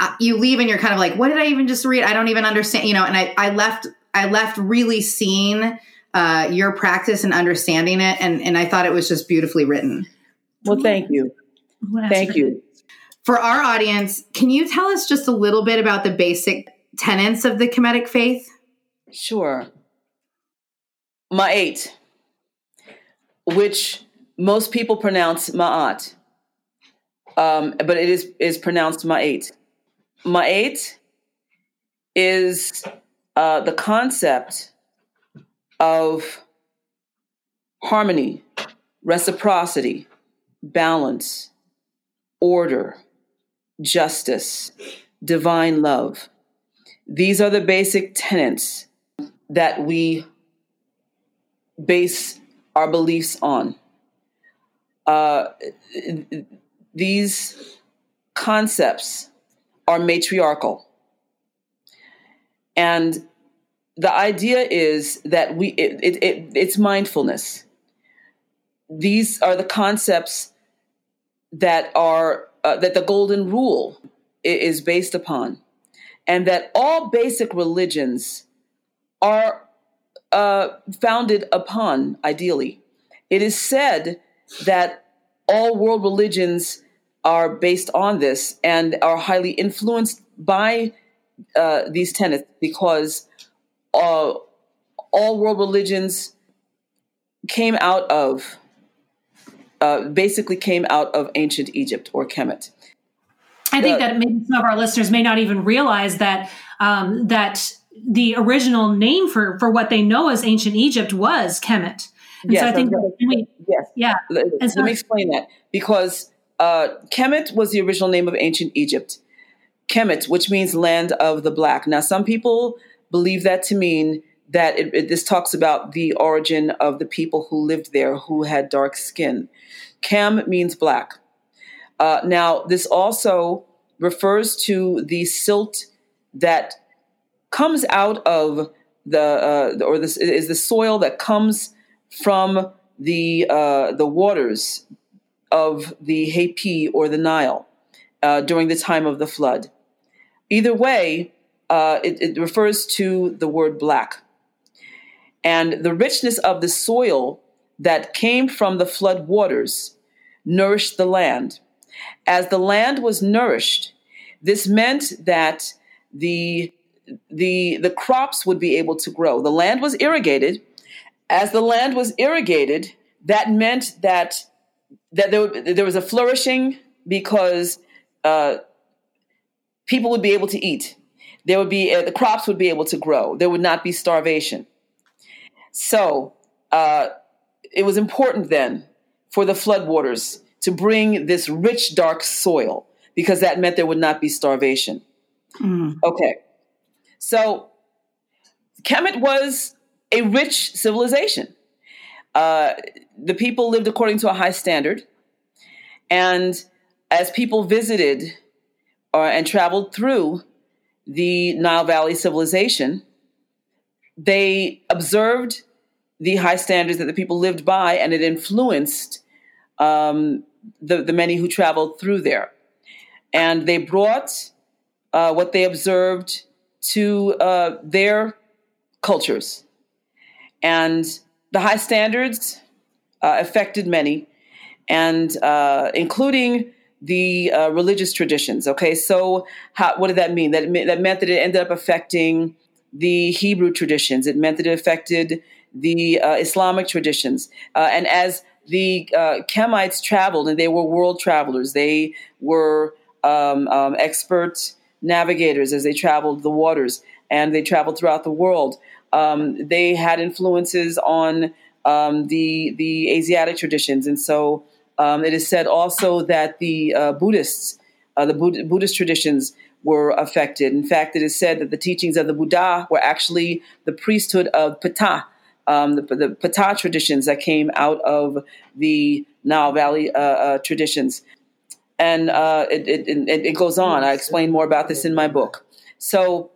uh, you leave and you're kind of like, what did I even just read? I don't even understand. You know, and I I left I left really seeing uh, your practice and understanding it, and and I thought it was just beautifully written. Well, thank you. Thank you. For our audience, can you tell us just a little bit about the basic tenets of the Kemetic faith? Sure. Ma'at, which most people pronounce Ma'at, um, but it is, is pronounced Ma'at. Ma'at is uh, the concept of harmony, reciprocity, balance, order, justice, divine love. These are the basic tenets that we base our beliefs on. Uh, these concepts are matriarchal. And the idea is that we it, it, it, it's mindfulness. These are the concepts that are uh, that the golden rule is based upon, and that all basic religions are uh, founded upon. Ideally, it is said that all world religions are based on this and are highly influenced by uh, these tenets because uh, all world religions came out of uh, basically came out of ancient Egypt or Kemet. I think that maybe some of our listeners may not even realize that um, that the original name for for what they know as ancient Egypt was Kemet. And yes, so I think we, yes. yeah. Let, And so- let me explain that because uh, Kemet was the original name of ancient Egypt. Kemet, which means land of the black. Now, some people believe that to mean that it, it- this talks about the origin of the people who lived there who had dark skin. Kem means black. Uh, now, this also refers to the silt that comes out of the uh, or this is the soil that comes from the uh, the waters of the Hapi or the Nile uh, during the time of the flood. Either way, uh, it, it refers to the word black. And the richness of the soil that came from the flood waters nourished the land. As the land was nourished, this meant that the, the, the crops would be able to grow. The land was irrigated. As the land was irrigated, that meant that, that there, there was a flourishing because uh, people would be able to eat. There would be uh, the crops would be able to grow. There would not be starvation. So uh, it was important then for the floodwaters to bring this rich, dark soil because that meant there would not be starvation. Okay, so Kemet was a rich civilization. Uh, the people lived according to a high standard, and as people visited uh, and traveled through the Nile Valley civilization, they observed the high standards that the people lived by, and it influenced um, the, the many who traveled through there. And they brought uh, what they observed to uh, their cultures. And the high standards uh, affected many, and uh, including the uh, religious traditions. Okay, so how, what did that mean? That, that meant that it ended up affecting the Hebrew traditions. It meant that it affected the uh, Islamic traditions. And as the uh, Kemites traveled, and they were world travelers, they were um, um, expert navigators as they traveled the waters, and they traveled throughout the world. Um, they had influences on um, the the Asiatic traditions, and so um, it is said also that the uh, Buddhists, uh, the Bud- Buddhist traditions, were affected. In fact, it is said that the teachings of the Buddha were actually the priesthood of Ptah, um, the, the Ptah traditions that came out of the Nile Valley uh, uh, traditions. And uh, it, it, it, it goes on. I explain more about this in my book. So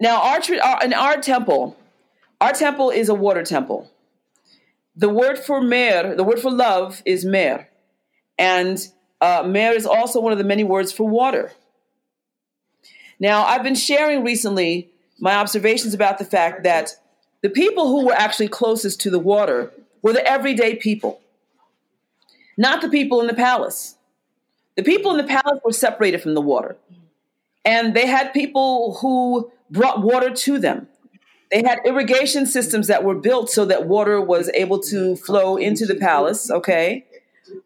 now, our, our in our temple, our temple is a water temple. The word for mer, the word for love, is mer, and uh, mer is also one of the many words for water. Now, I've been sharing recently my observations about the fact that the people who were actually closest to the water were the everyday people, not the people in the palace. The people in the palace were separated from the water, and they had people who brought water to them. They had irrigation systems that were built so that water was able to flow into the palace. Okay,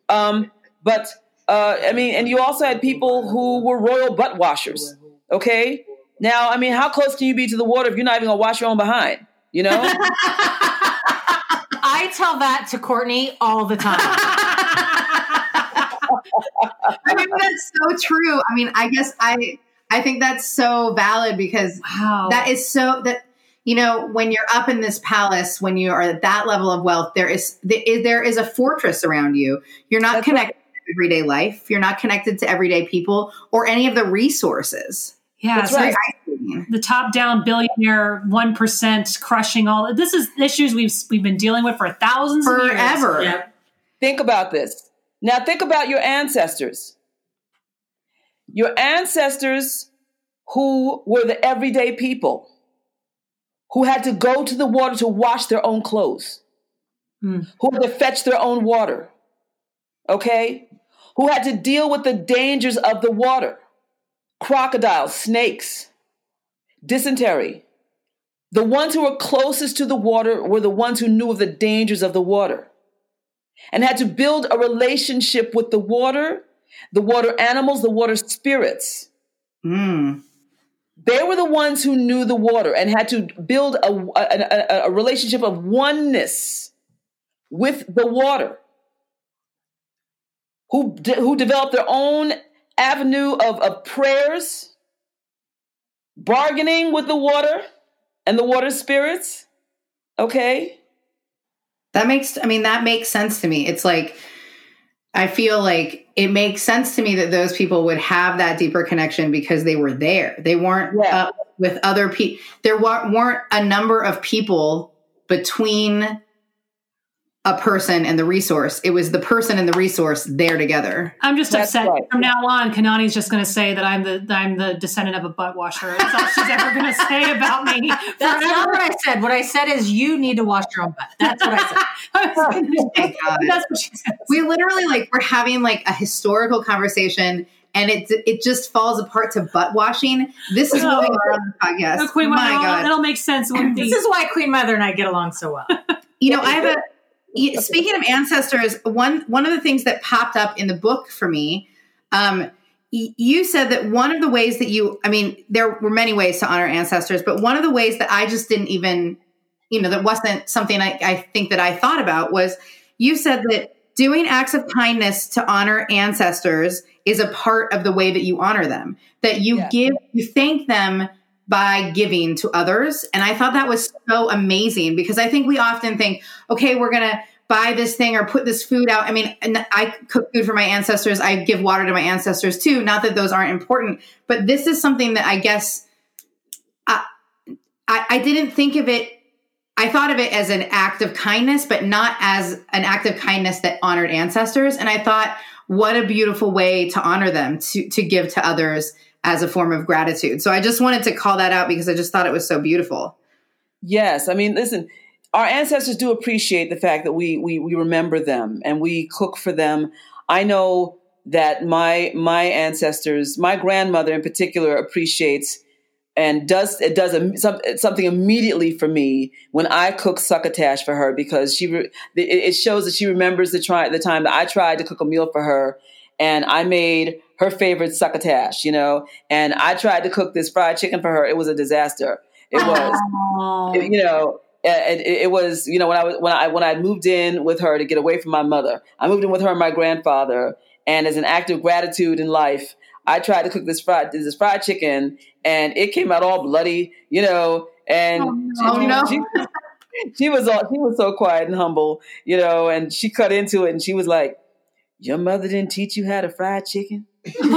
um, but uh, I mean, and you also had people who were royal butt washers. Okay, now I mean, how close can you be to the water if you're not even gonna wash your own behind? You know. I tell that to Courtney all the time. I mean, that's so true. I mean, I guess I I think that's so valid because Wow. that is so that you know when you're up in this palace when you are at that level of wealth there is there is a fortress around you you're not That's connected to everyday life you're not connected to everyday people or any of the resources yeah. That's so right. Isolating. the top down billionaire 1% crushing all this is issues we've we've been dealing with for thousands of years. forever Yep. Think about this. Now, think about your ancestors. Your ancestors who were the everyday people who had to go to the water to wash their own clothes, Hmm. who had to fetch their own water, okay? Who had to deal with the dangers of the water crocodiles, snakes, dysentery. The ones who were closest to the water were the ones who knew of the dangers of the water and had to build a relationship with the water, the water animals, the water spirits. Mm. They were the ones who knew the water and had to build a, a, a- a relationship of oneness with the water, who, de- who developed their own avenue of, of prayers, bargaining with the water and the water spirits. Okay? That makes, I mean, that makes sense to me. It's like, I feel like it makes sense to me that those people would have that deeper connection because they were there. They weren't Yeah. up with other people. There wa- weren't a number of people between a person and the resource. It was the person and the resource there together. I'm just That's upset. right. From now on, Kanani's just going to say that I'm the that I'm the descendant of a butt washer. That's all she's ever going to say about me. That's not what I said. What I said is you need to wash your own butt. That's what I said. Oh my God. That's what she said. we literally like we're having like a historical conversation and it it just falls apart to butt washing. This is what we are on the podcast. Oh, Queen my Mother, God. That'll make sense. This is why Queen Mother and I get along so well. You know, I have a y- speaking of ancestors, one one of the things that popped up in the book for me, um, you said that one of the ways that you, I mean, there were many ways to honor ancestors, but one of the ways that I just didn't even, you know, that wasn't something I, I think that I thought about was you said that doing acts of kindness to honor ancestors is a part of the way that you honor them. That you Yeah. give, you thank them by giving to others. And I thought that was so amazing because I think we often think, okay, we're going to buy this thing or put this food out. I mean, I cook food for my ancestors. I give water to my ancestors too. Not that those aren't important, but this is something that I guess I, I, I didn't think of it. I thought of it as an act of kindness, but not as an act of kindness that honored ancestors. And I thought, what a beautiful way to honor them, to, to give to others as a form of gratitude. So I just wanted to call that out because I just thought it was so beautiful. Yes, I mean, listen, our ancestors do appreciate the fact that we we we remember them and we cook for them. I know that my my ancestors, my grandmother in particular, appreciates and does it does a, some, something immediately for me when I cook succotash for her because she re, it, shows that she remembers the try the time that I tried to cook a meal for her and I made her favorite succotash, you know, and I tried to cook this fried chicken for her. It was a disaster. It was Oh. you know and it, it was you know when i was when i when i moved in with her to get away from my mother i moved in with her and my grandfather and as an act of gratitude in life i tried to cook this fried this fried chicken and it came out all bloody you know and Oh, she, no. she, she was all she was so quiet and humble you know and she cut into it and she was like your mother didn't teach you how to fry chicken Oh,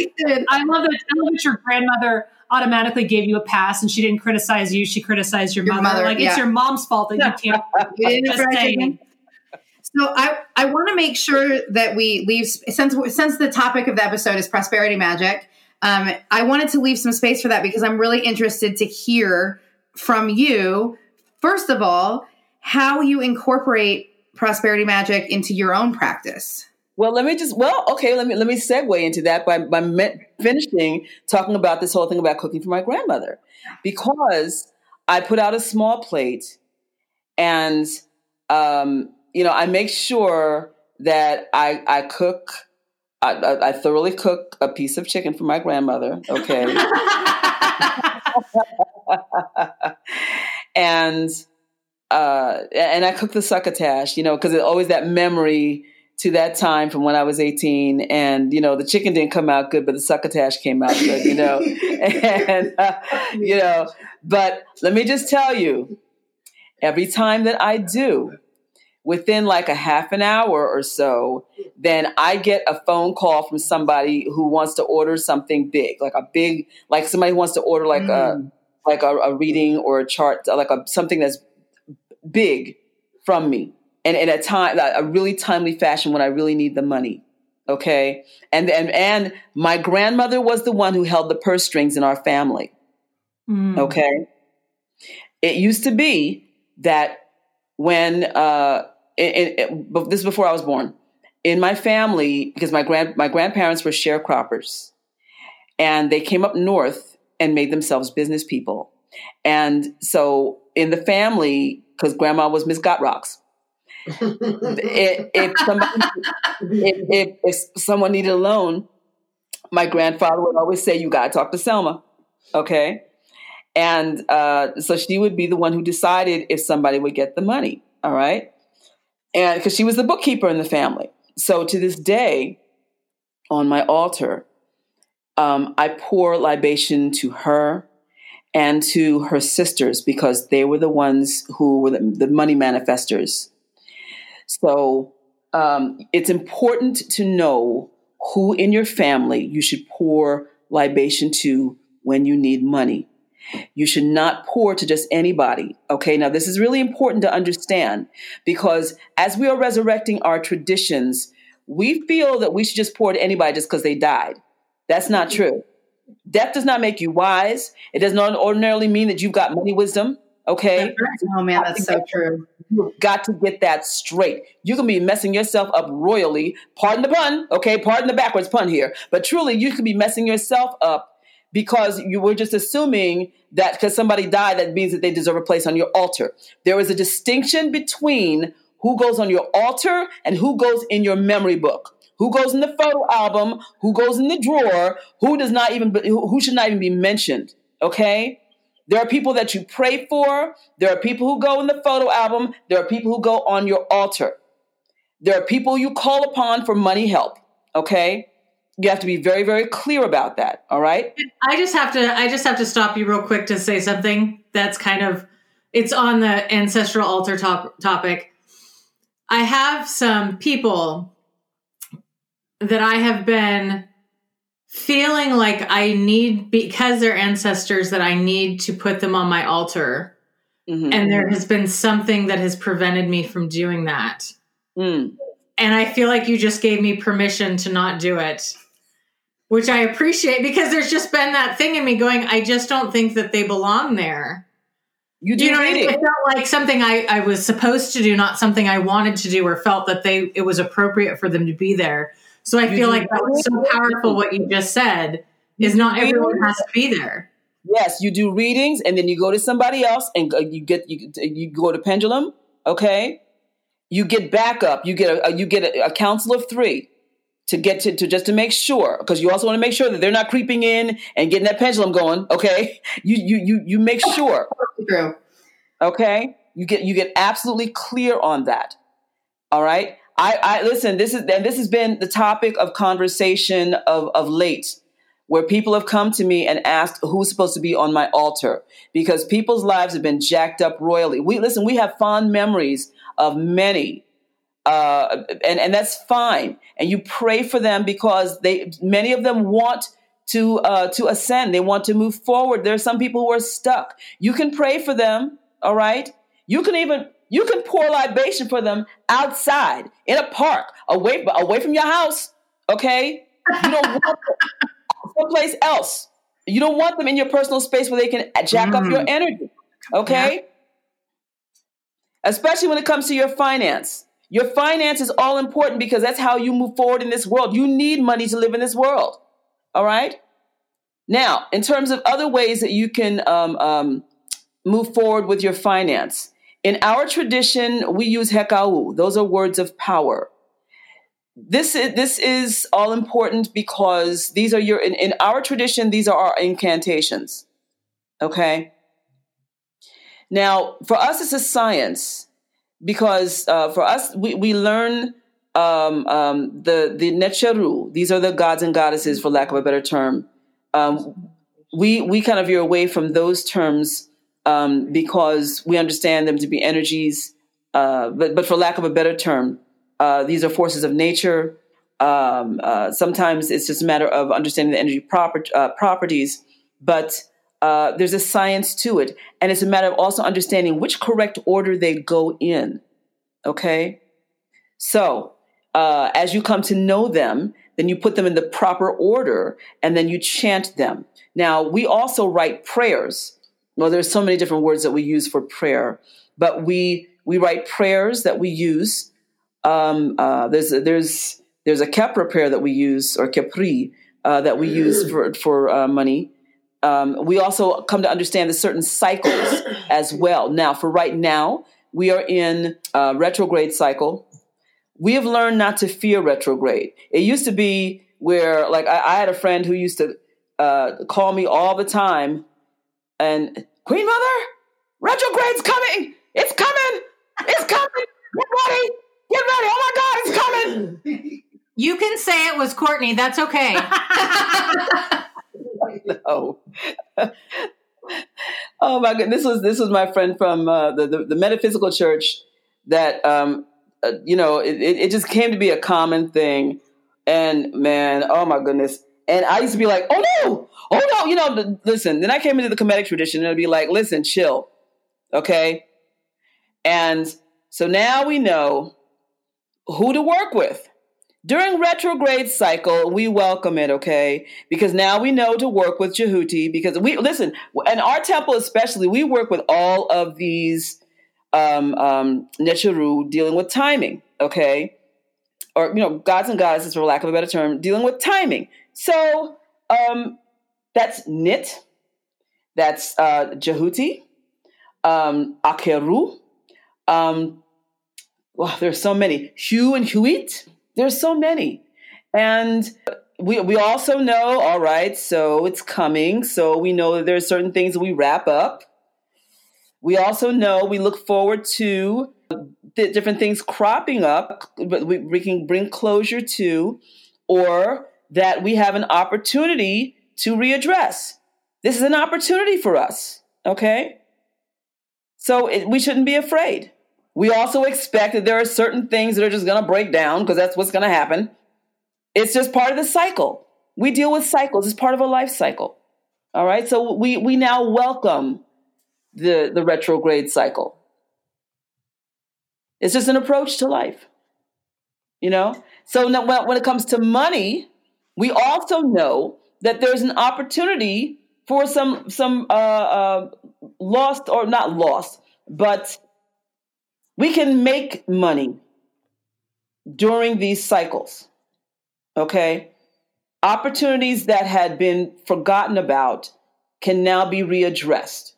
no. I love that. I love that your grandmother automatically gave you a pass and she didn't criticize you. She criticized your, Your mother. mother, Like yeah. it's your mom's fault that you can't. Just saying. So I, I want to make sure that we leave since since the topic of the episode is prosperity magic. Um, I wanted to leave some space for that because I'm really interested to hear from you, first of all, how you incorporate prosperity magic into your own practice. Well, let me just well, okay, let me let me segue into that by by me- finishing talking about this whole thing about cooking for my grandmother, because I put out a small plate, and um, you know I make sure that I I cook. I, I, I thoroughly cook a piece of chicken for my grandmother. Okay, and uh, and I cook the succotash, you know, because it's always that memory to that time from when I was 18. And, you know, the chicken didn't come out good, but the succotash came out good, you know. and, uh, you know, but let me just tell you, every time that I do, within like a half an hour or so, then I get a phone call from somebody who wants to order something big, like a big, like somebody who wants to order like a, like a, a reading or a chart, like a, something that's big from me and in a time a really timely fashion when I really need the money. Okay. And and and my grandmother was the one who held the purse strings in our family. Okay. It used to be that when uh it, it, but this is before I was born. In my family, because my grand my grandparents were sharecroppers, and they came up north and made themselves business people. And so in the family, because grandma was Miss Got Rocks, if, if, somebody, if, if, if someone needed a loan, my grandfather would always say, "You got to talk to Selma." Okay, and uh, so she would be the one who decided if somebody would get the money. All right, and because she was the bookkeeper in the family, so to this day, on my altar, um, I pour libation to her and to her sisters because they were the ones who were the, the money manifestors. So um, it's important to know who in your family you should pour libation to when you need money. You should not pour to just anybody. Okay, now this is really important to understand because as we are resurrecting our traditions, we feel that we should just pour to anybody just because they died. That's not true. Death does not make you wise. It does not ordinarily mean that you've got money wisdom. Okay. Oh man, that's so true. You've got to get that straight. You can be messing yourself up royally. Pardon the pun, okay? Pardon the backwards pun here. But truly, you could be messing yourself up because you were just assuming that because somebody died, that means that they deserve a place on your altar. There is a distinction between who goes on your altar and who goes in your memory book. Who goes in the photo album? Who goes in the drawer? Who does not even who should not even be mentioned? Okay? There are people that you pray for. There are people who go in the photo album. There are people who go on your altar. There are people you call upon for money help. Okay? You have to be very, very clear about that. All right? I just have to I just have to stop you real quick to say something that's kind of it's on the ancestral altar top, topic. I have some people that I have been feeling like I need because they're ancestors that I need to put them on my altar. Mhm. And there has been something that has prevented me from doing that. Mm. And I feel like you just gave me permission to not do it, which I appreciate because there's just been that thing in me going, I just don't think that they belong there. You do You know, what I mean? reading. it felt like something I, I was supposed to do, not something I wanted to do, or felt that they it was appropriate for them to be there. So I You feel like that was so powerful. What you just said is not everyone has to be there. Yes, you do readings, and then you go to somebody else, and you get you you go to pendulum. Okay, you get backup. You get a you get a, a council of three to get to, to just to make sure because you also want to make sure that they're not creeping in and getting that pendulum going. Okay, you you you you make sure. True. Okay, you get you get absolutely clear on that. All right. I, I listen. This is and this has been the topic of conversation of of late, where people have come to me and asked who's supposed to be on my altar because people's lives have been jacked up royally. We listen. We have fond memories of many, uh, and and that's fine. And you pray for them because they many of them want to uh, to ascend. They want to move forward. There are some people who are stuck. You can pray for them. All right. You can even you can pour libation for them outside in a park, away away from your house. Okay. You don't want someplace else. You don't want them in your personal space where they can jack up your energy. Okay? Especially when it comes to your finance. Your finance is all important because that's how you move forward in this world. You need money to live in this world. All right? Now, in terms of other ways that you can um, um, move forward with your finance, in our tradition, we use hekau. Those are words of power. This is, this is all important because these are your, in, in our tradition, these are our incantations. Okay? Now, for us, it's a science because uh, for us, we, we learn um, um, the, the Necheru. These are the gods and goddesses, for lack of a better term. Um, we, we kind of veer away from those terms um, because we understand them to be energies. Uh, but, but for lack of a better term, uh, these are forces of nature. Um, uh, sometimes it's just a matter of understanding the energy proper, uh, properties, but uh, there's a science to it. And it's a matter of also understanding which correct order they go in. Okay? So, uh, as you come to know them, then you put them in the proper order and then you chant them. Now, we also write prayers. Well, there's so many different words that we use for prayer, but we we write prayers that we use. Um, uh, there's there's there's a Khepera prayer that we use or Khepri uh, that we use for for uh, money um, we also come to understand the certain cycles as well. Now, for right now, we are in a retrograde cycle. We have learned not to fear retrograde. It used to be where, like, I, I had a friend who used to uh, call me all the time, and Queen Mother, retrograde's coming. It's coming. It's coming. Get ready. Get ready. Oh my God, it's coming. You can say it was Courtney. That's okay. no. oh my God. This was this was my friend from uh, the, the, the metaphysical church that um, uh, you know it, it just came to be a common thing, and man, oh my goodness! And I used to be like, oh no, oh no, you know, listen. Then I came into the Kemetic tradition, and it'd be like, listen, chill, okay. And so now we know who to work with. During retrograde cycle, we welcome it, okay? Because now we know to work with Jehuti. Because we listen, in our temple especially, we work with all of these um, um, dealing with timing, okay? Or you know, gods and goddesses, for lack of a better term, dealing with timing. So um, that's Nit, that's uh, Jehuti, um, Akeru. Um, well, there's so many. Hu and Huit there's so many. And we, we also know, all right, so it's coming. So we know that there's certain things we wrap up. We also know we look forward to the different things cropping up, but we, we can bring closure to, or that we have an opportunity to readdress. This is an opportunity for us, okay? So it, we shouldn't be afraid. We also expect that there are certain things that are just going to break down because that's what's going to happen. It's just part of the cycle. We deal with cycles. It's part of a life cycle. All right. So we we now welcome the the retrograde cycle. It's just an approach to life. You know. So now, when it comes to money, we also know that there's an opportunity for some some uh, uh, lost or not lost, but we can make money during these cycles. Okay? Opportunities that had been forgotten about can now be readdressed.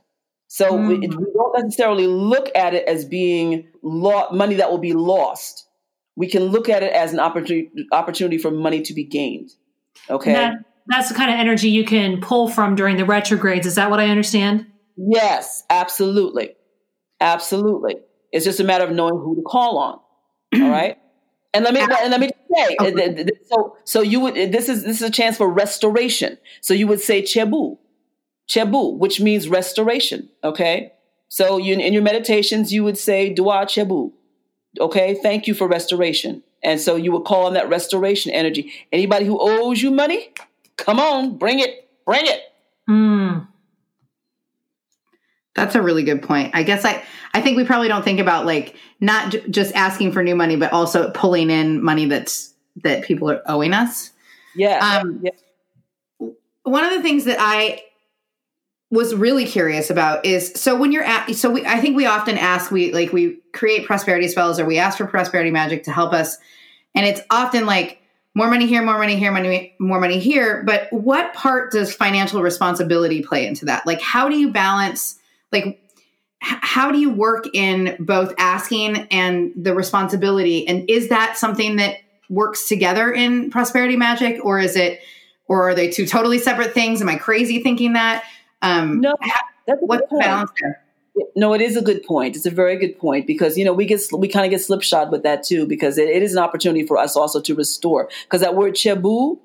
So mm. we, we, don't necessarily look at it as being lo- money that will be lost. We can look at it as an opportunity opportunity for money to be gained. Okay. That, that's the kind of energy you can pull from during the retrogrades. Is that what I understand? Yes, absolutely. Absolutely. It's just a matter of knowing who to call on. All right. And let me and let me say okay. so so you would this is this is a chance for restoration. So you would say chebu, chebu, which means restoration. Okay. So you in your meditations you would say dua chebu. Okay. Thank you for restoration. And so you would call on that restoration energy. Anybody who owes you money, come on, bring it, bring it. Hmm. That's a really good point. I guess I I think we probably don't think about like not j- just asking for new money, but also pulling in money that's that people are owing us. Yeah. Um, yeah. one of the things that I was really curious about is so when you're at so we I think we often ask we like we create prosperity spells or we ask for prosperity magic to help us. And it's often like more money here more money here money more money here. But what part does financial responsibility play into that? Like how do you balance like h- how do you work in both asking and the responsibility? And is that something that works together in prosperity magic or is it or are they two totally separate things? Am i crazy thinking that um No, that's a what's the balance there No, it is a good point. It's a very good point because you know we get we kind of get slipshod with that too because it, it is an opportunity for us also to restore because that word chebu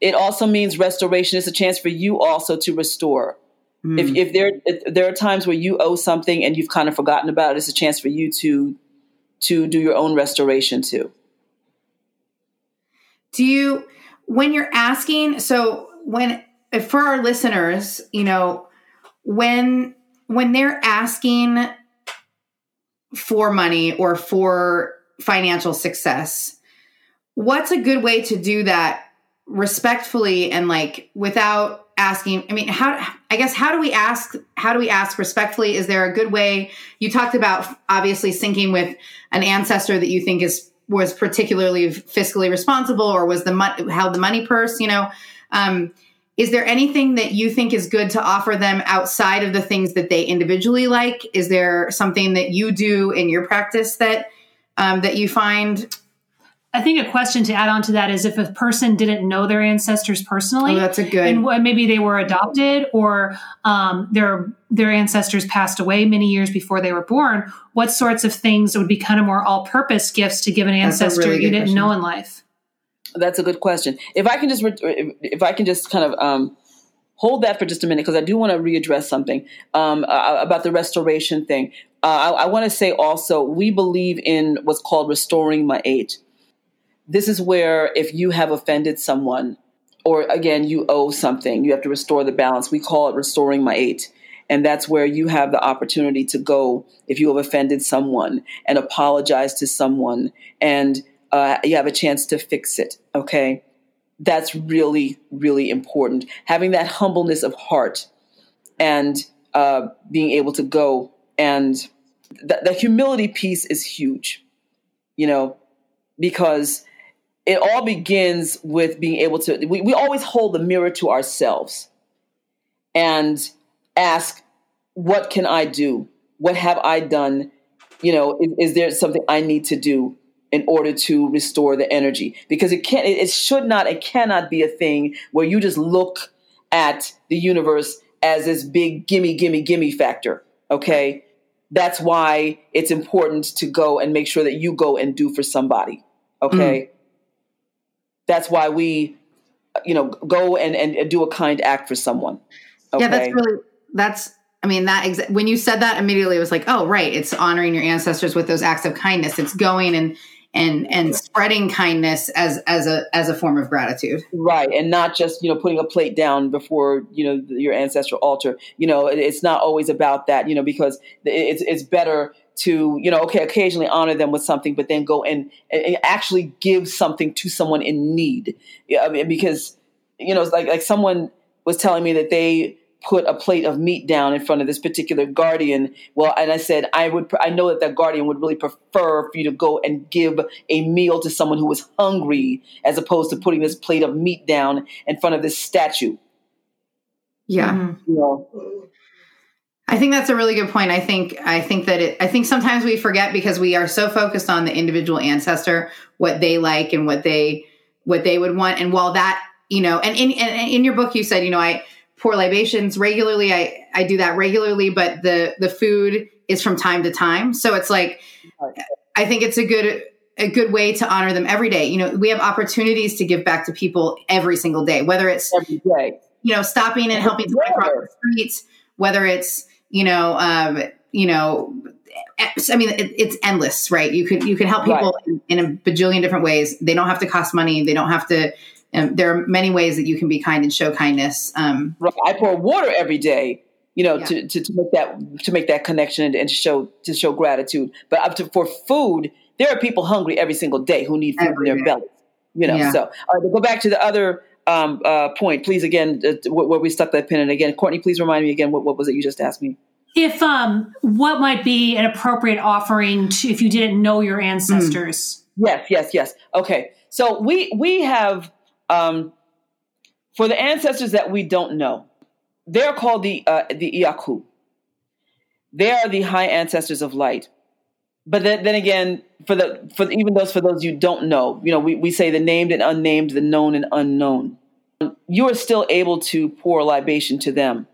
it also means restoration. It's a chance for you also to restore. If if there if there are times where you owe something and you've kind of forgotten about it, it's a chance for you to to do your own restoration too. do you when you're asking so when for our listeners you know when when they're asking for money or for financial success what's a good way to do that respectfully and like without asking i mean how i guess how do we ask how do we ask respectfully? Is there a good way? You talked about obviously syncing with an ancestor that you think is was particularly fiscally responsible or was the held the money purse you know? Um, is there anything that you think is good to offer them outside of the things that they individually like is there something that you do in your practice that um, that you find I think a question to add on to that is if a person didn't know their ancestors personally, oh that's a good and what- maybe they were adopted or um, their their ancestors passed away many years before they were born. What sorts of things would be kind of more all purpose gifts to give an ancestor really you didn't question. know in life? That's a good question. If I can just if I can just kind of um, hold that for just a minute because I do want to readdress something um, uh, about the restoration thing. Uh, I, I want to say also we believe in what's called restoring ma'at. This is where if you have offended someone, or again you owe something, you have to restore the balance. We call it restoring ma'at. And that's where you have the opportunity to go if you have offended someone and apologize to someone and uh, you have a chance to fix it. Okay. That's really, really important. Having that humbleness of heart and uh, being able to go and the, the humility piece is huge, you know, because it all begins with being able to, we, we always hold the mirror to ourselves and ask, what can I do? What have I done? You know, is, is there something I need to do in order to restore the energy? Because it can't, it, should not, it cannot be a thing where you just look at the universe as this big gimme, gimme, gimme factor. Okay. That's why it's important to go and make sure that you go and do for somebody. Okay. Mm. That's why we, you know, go and, and do a kind act for someone. Okay. Yeah, that's really that's. I mean, that exa- when you said that immediately, it was like, oh, right, it's honoring your ancestors with those acts of kindness. It's going and and and spreading kindness as as a as a form of gratitude. right and not just you know putting a plate down before you know your ancestral altar. You know it- it's not always about that you know because it's it's better to you know okay occasionally honor them with something but then go and, and actually give something to someone in need. Yeah, I mean, because you know it's like like someone was telling me that they put a plate of meat down in front of this particular guardian well and i said i would i know that that guardian would really prefer for you to go and give a meal to someone who was hungry as opposed to putting this plate of meat down in front of this statue Yeah. Mm-hmm. you know I think that's a really good point. I think I think that it I think sometimes we forget because we are so focused on the individual ancestor, what they like and what they what they would want. And while that, you know, and in and in your book you said, you know, I pour libations regularly. I I do that regularly, but the the food is from time to time. So it's like I think it's a good a good way to honor them every day. You know, we have opportunities to give back to people every single day, whether it's every day you know, stopping and helping someone the streets, whether it's, you know, um, you know, I mean, it, it's endless, right? You could you can help people in, in a bajillion different ways. They don't have to cost money. They don't have to. Um, there are many ways that you can be kind and show kindness. Um, right i pour water every day you know Yeah. to, to, to make that to make that connection and, and to show to show gratitude but up to for food there are people hungry every single day who need food Every in their bellies you know Yeah. so all right, to go back to the other um, uh, point, please, again, uh, where we stuck that pin in again. Courtney, please remind me again, what, what was it you just asked me? If um, what might be an appropriate offering to if you didn't know your ancestors? Yes, yes, yes. Okay, so we we have um, for the ancestors that we don't know, they're called the uh, the Iaku. They are the high ancestors of light. But then, then again, for the for even those for those you don't know, you know, we, we say the named and unnamed, the known and unknown. You are still able to pour libation to them,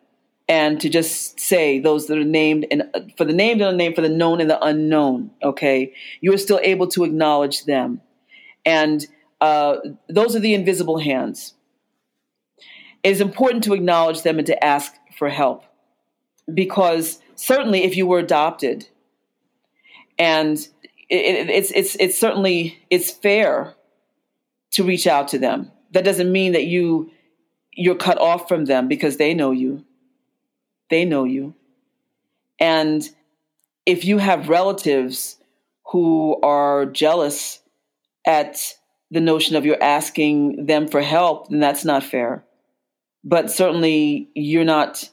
and to just say those that are named and for the named and unnamed, for the known and the unknown. Okay, you are still able to acknowledge them, and uh, those are the invisible hands. It is important to acknowledge them and to ask for help, because certainly if you were adopted and it, it's it's it's certainly it's fair to reach out to them. That doesn't mean that you you're cut off from them because they know you. They know you. And if you have relatives who are jealous at the notion of you're asking them for help, then that's not fair. But certainly you're not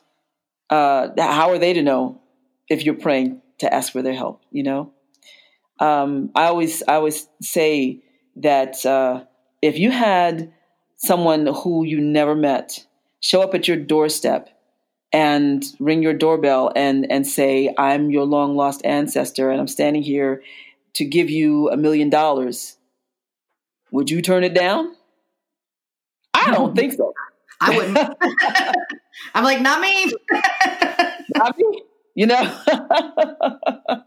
uh, how are they to know if you're praying to ask for their help, you know? um, I always I always say that uh, if you had someone who you never met show up at your doorstep and ring your doorbell and and say I'm your long lost ancestor and I'm standing here to give you a million dollars, would you turn it down? I don't think so. I wouldn't. I'm like, not me. not me. You know.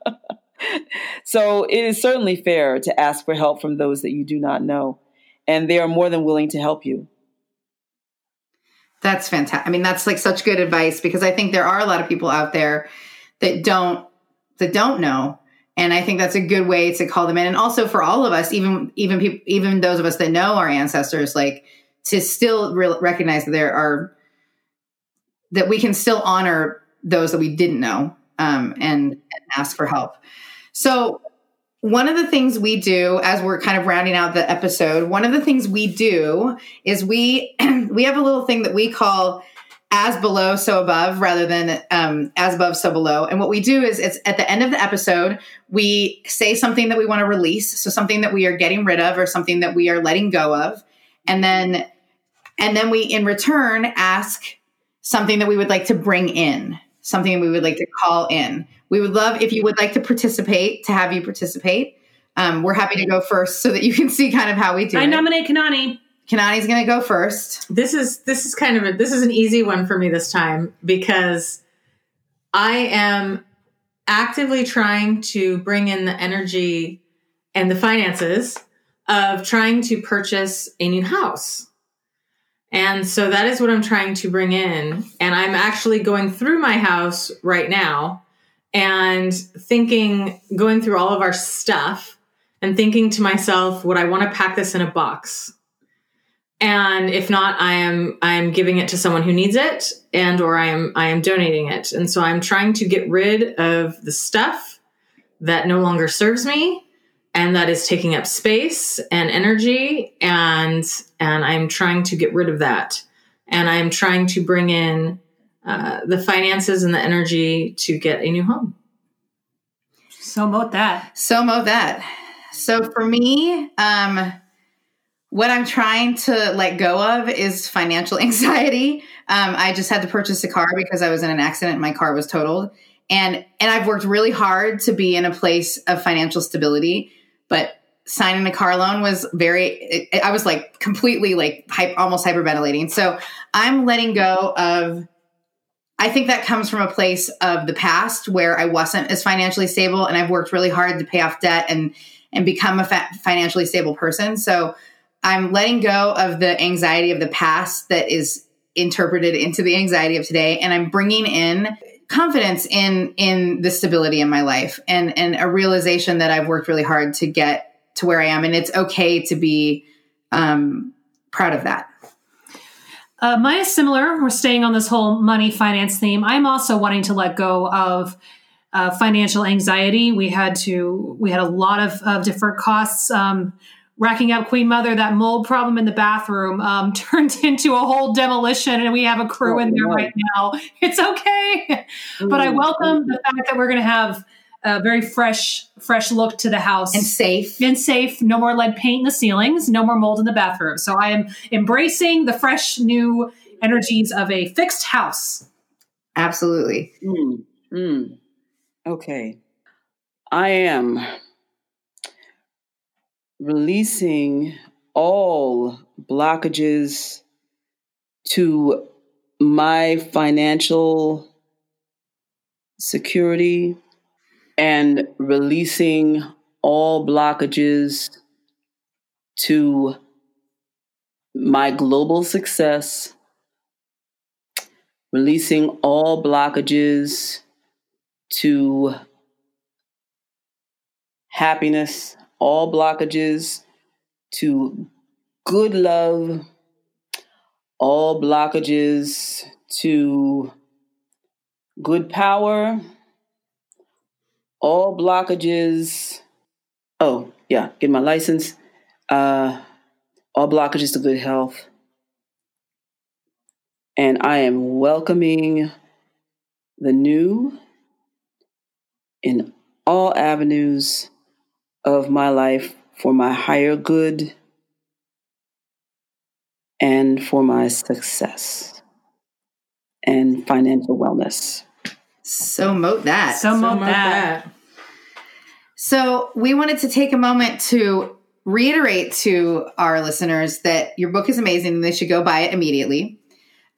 so it is certainly fair to ask for help from those that you do not know, and they are more than willing to help you. That's fantastic. I mean, that's like such good advice because I think there are a lot of people out there that don't that don't know, and I think that's a good way to call them in. And also for all of us, even even people, even those of us that know our ancestors, like to still re- recognize that there are that we can still honor those that we didn't know um, and, and ask for help. So, one of the things we do as we're kind of rounding out the episode, one of the things we do is we we have a little thing that we call as below so above rather than um, as above so below and what we do is it's at the end of the episode we say something that we want to release so something that we are getting rid of or something that we are letting go of and then and then we in return ask something that we would like to bring in something we would like to call in we would love if you would like to participate to have you participate. Um, we're happy to go first so that you can see kind of how we do I it. nominate Kanani. Kanani's going to go first. This is this is kind of a this is an easy one for me this time because I am actively trying to bring in the energy and the finances of trying to purchase a new house. And so that is what I'm trying to bring in. And I'm actually going through my house right now and thinking, going through all of our stuff and thinking to myself, would I want to pack this in a box? And if not, I am I am giving it to someone who needs it, and or I am I am donating it. And so I'm trying to get rid of the stuff that no longer serves me and that is taking up space and energy and and I'm trying to get rid of that. And I'm trying to bring in uh, the finances and the energy to get a new home. So mote that. So mow that. So for me, um, what I'm trying to let go of is financial anxiety. Um, I just had to purchase a car because I was in an accident my car was totaled. And and I've worked really hard to be in a place of financial stability, but signing a car loan was very I was like completely like hype, almost hyperventilating. So I'm letting go of I think that comes from a place of the past where I wasn't as financially stable and I've worked really hard to pay off debt and and become a fa- financially stable person. So I'm letting go of the anxiety of the past that is interpreted into the anxiety of today and I'm bringing in confidence in in the stability in my life and and a realization that I've worked really hard to get to where I am and it's okay to be um proud of that. Uh, mine is similar. We're staying on this whole money finance theme. I'm also wanting to let go of uh, financial anxiety. We had to, we had a lot of, of different costs um, racking up Queen Mother, that mold problem in the bathroom um, turned into a whole demolition, and we have a crew in there Oh, right now. It's okay, but I Mm. welcome the fact that we're going to have a very fresh, fresh look to the house And safe. and safe. No more lead paint in the ceilings. No more mold in the bathroom. So I am embracing the fresh new energies of a fixed house. Absolutely. Mm, mm. Okay. I am releasing all blockages to my financial security and releasing all blockages to my global success releasing all blockages to happiness, all blockages to good love, all blockages to good power, all blockages. Oh, yeah, get my license. Uh, all blockages to good health and I am welcoming the new in all avenues of my life for my higher good and for my success and financial wellness. So mote that. So, So mote much that. that. So, we wanted to take a moment to reiterate to our listeners that your book is amazing and they should go buy it immediately.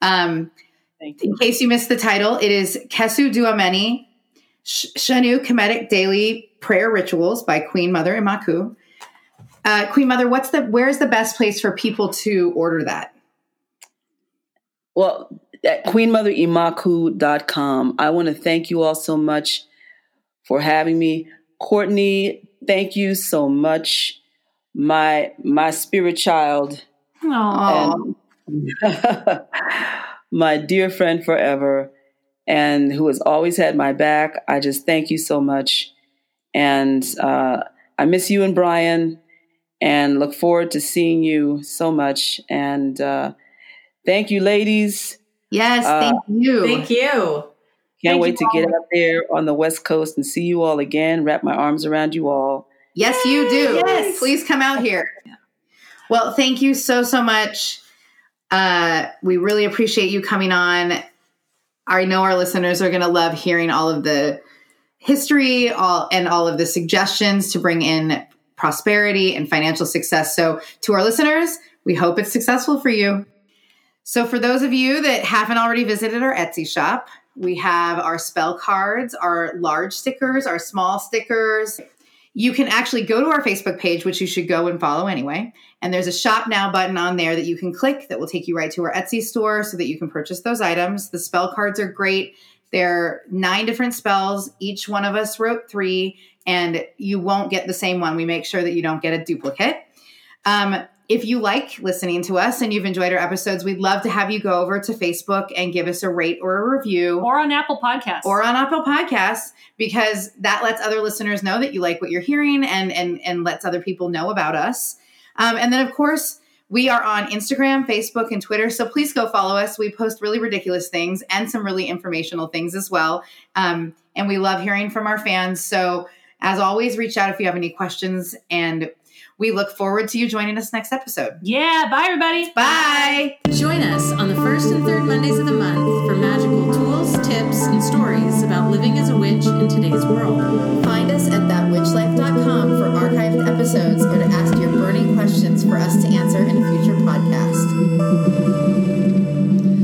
Um, in case you missed the title, it is Kesu Duameni, Sh- Shanu Kemetic Daily Prayer Rituals by Queen Mother Imakhu. Uh, Queen Mother, what's the where's the best place for people to order that? Well, at queenmotherimakhu.com, I want to thank you all so much for having me. Courtney, thank you so much. My my spirit child Aw. Oh, my dear friend forever and who has always had my back. I just thank you so much. And uh, I miss you and Brian and look forward to seeing you so much. And uh, thank you, ladies. yes, Uh, thank you. Thank you. Can't Thank wait you to get all. out there on the West Coast and see you all again, wrap my arms around you all. Yes, you do. Yes. Please come out here. Well, thank you so, so much. Uh, we really appreciate you coming on. I know our listeners are going to love hearing all of the history all and all of the suggestions to bring in prosperity and financial success. So, to our listeners, we hope it's successful for you. So, for those of you that haven't already visited our Etsy shop, we have our spell cards, our large stickers, our small stickers. You can actually go to our Facebook page, which you should go and follow anyway. And there's a shop now button on there that you can click that will take you right to our Etsy store so that you can purchase those items. The spell cards are great. They're nine different spells. Each one of us wrote three, and you won't get the same one. We make sure that you don't get a duplicate. Um, if you like listening to us and you've enjoyed our episodes, we'd love to have you go over to Facebook and give us a rate or a review Or on Apple Podcasts. or on Apple Podcasts because that lets other listeners know that you like what you're hearing and and and lets other people know about us. Um, and then of course we are on Instagram, Facebook, and Twitter. So please go follow us. We post really ridiculous things and some really informational things as well. Um, and we love hearing from our fans. So as always, reach out if you have any questions. And we look forward to you joining us next episode. Yeah. Bye, everybody. Bye. Join us on the first and third Mondays of the month for magical tools, tips, and stories about living as a witch in today's world. Find us at thatwitchlife.com for archived episodes or to ask your burning questions for us to answer in a future podcast.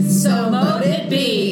So, so mote it be.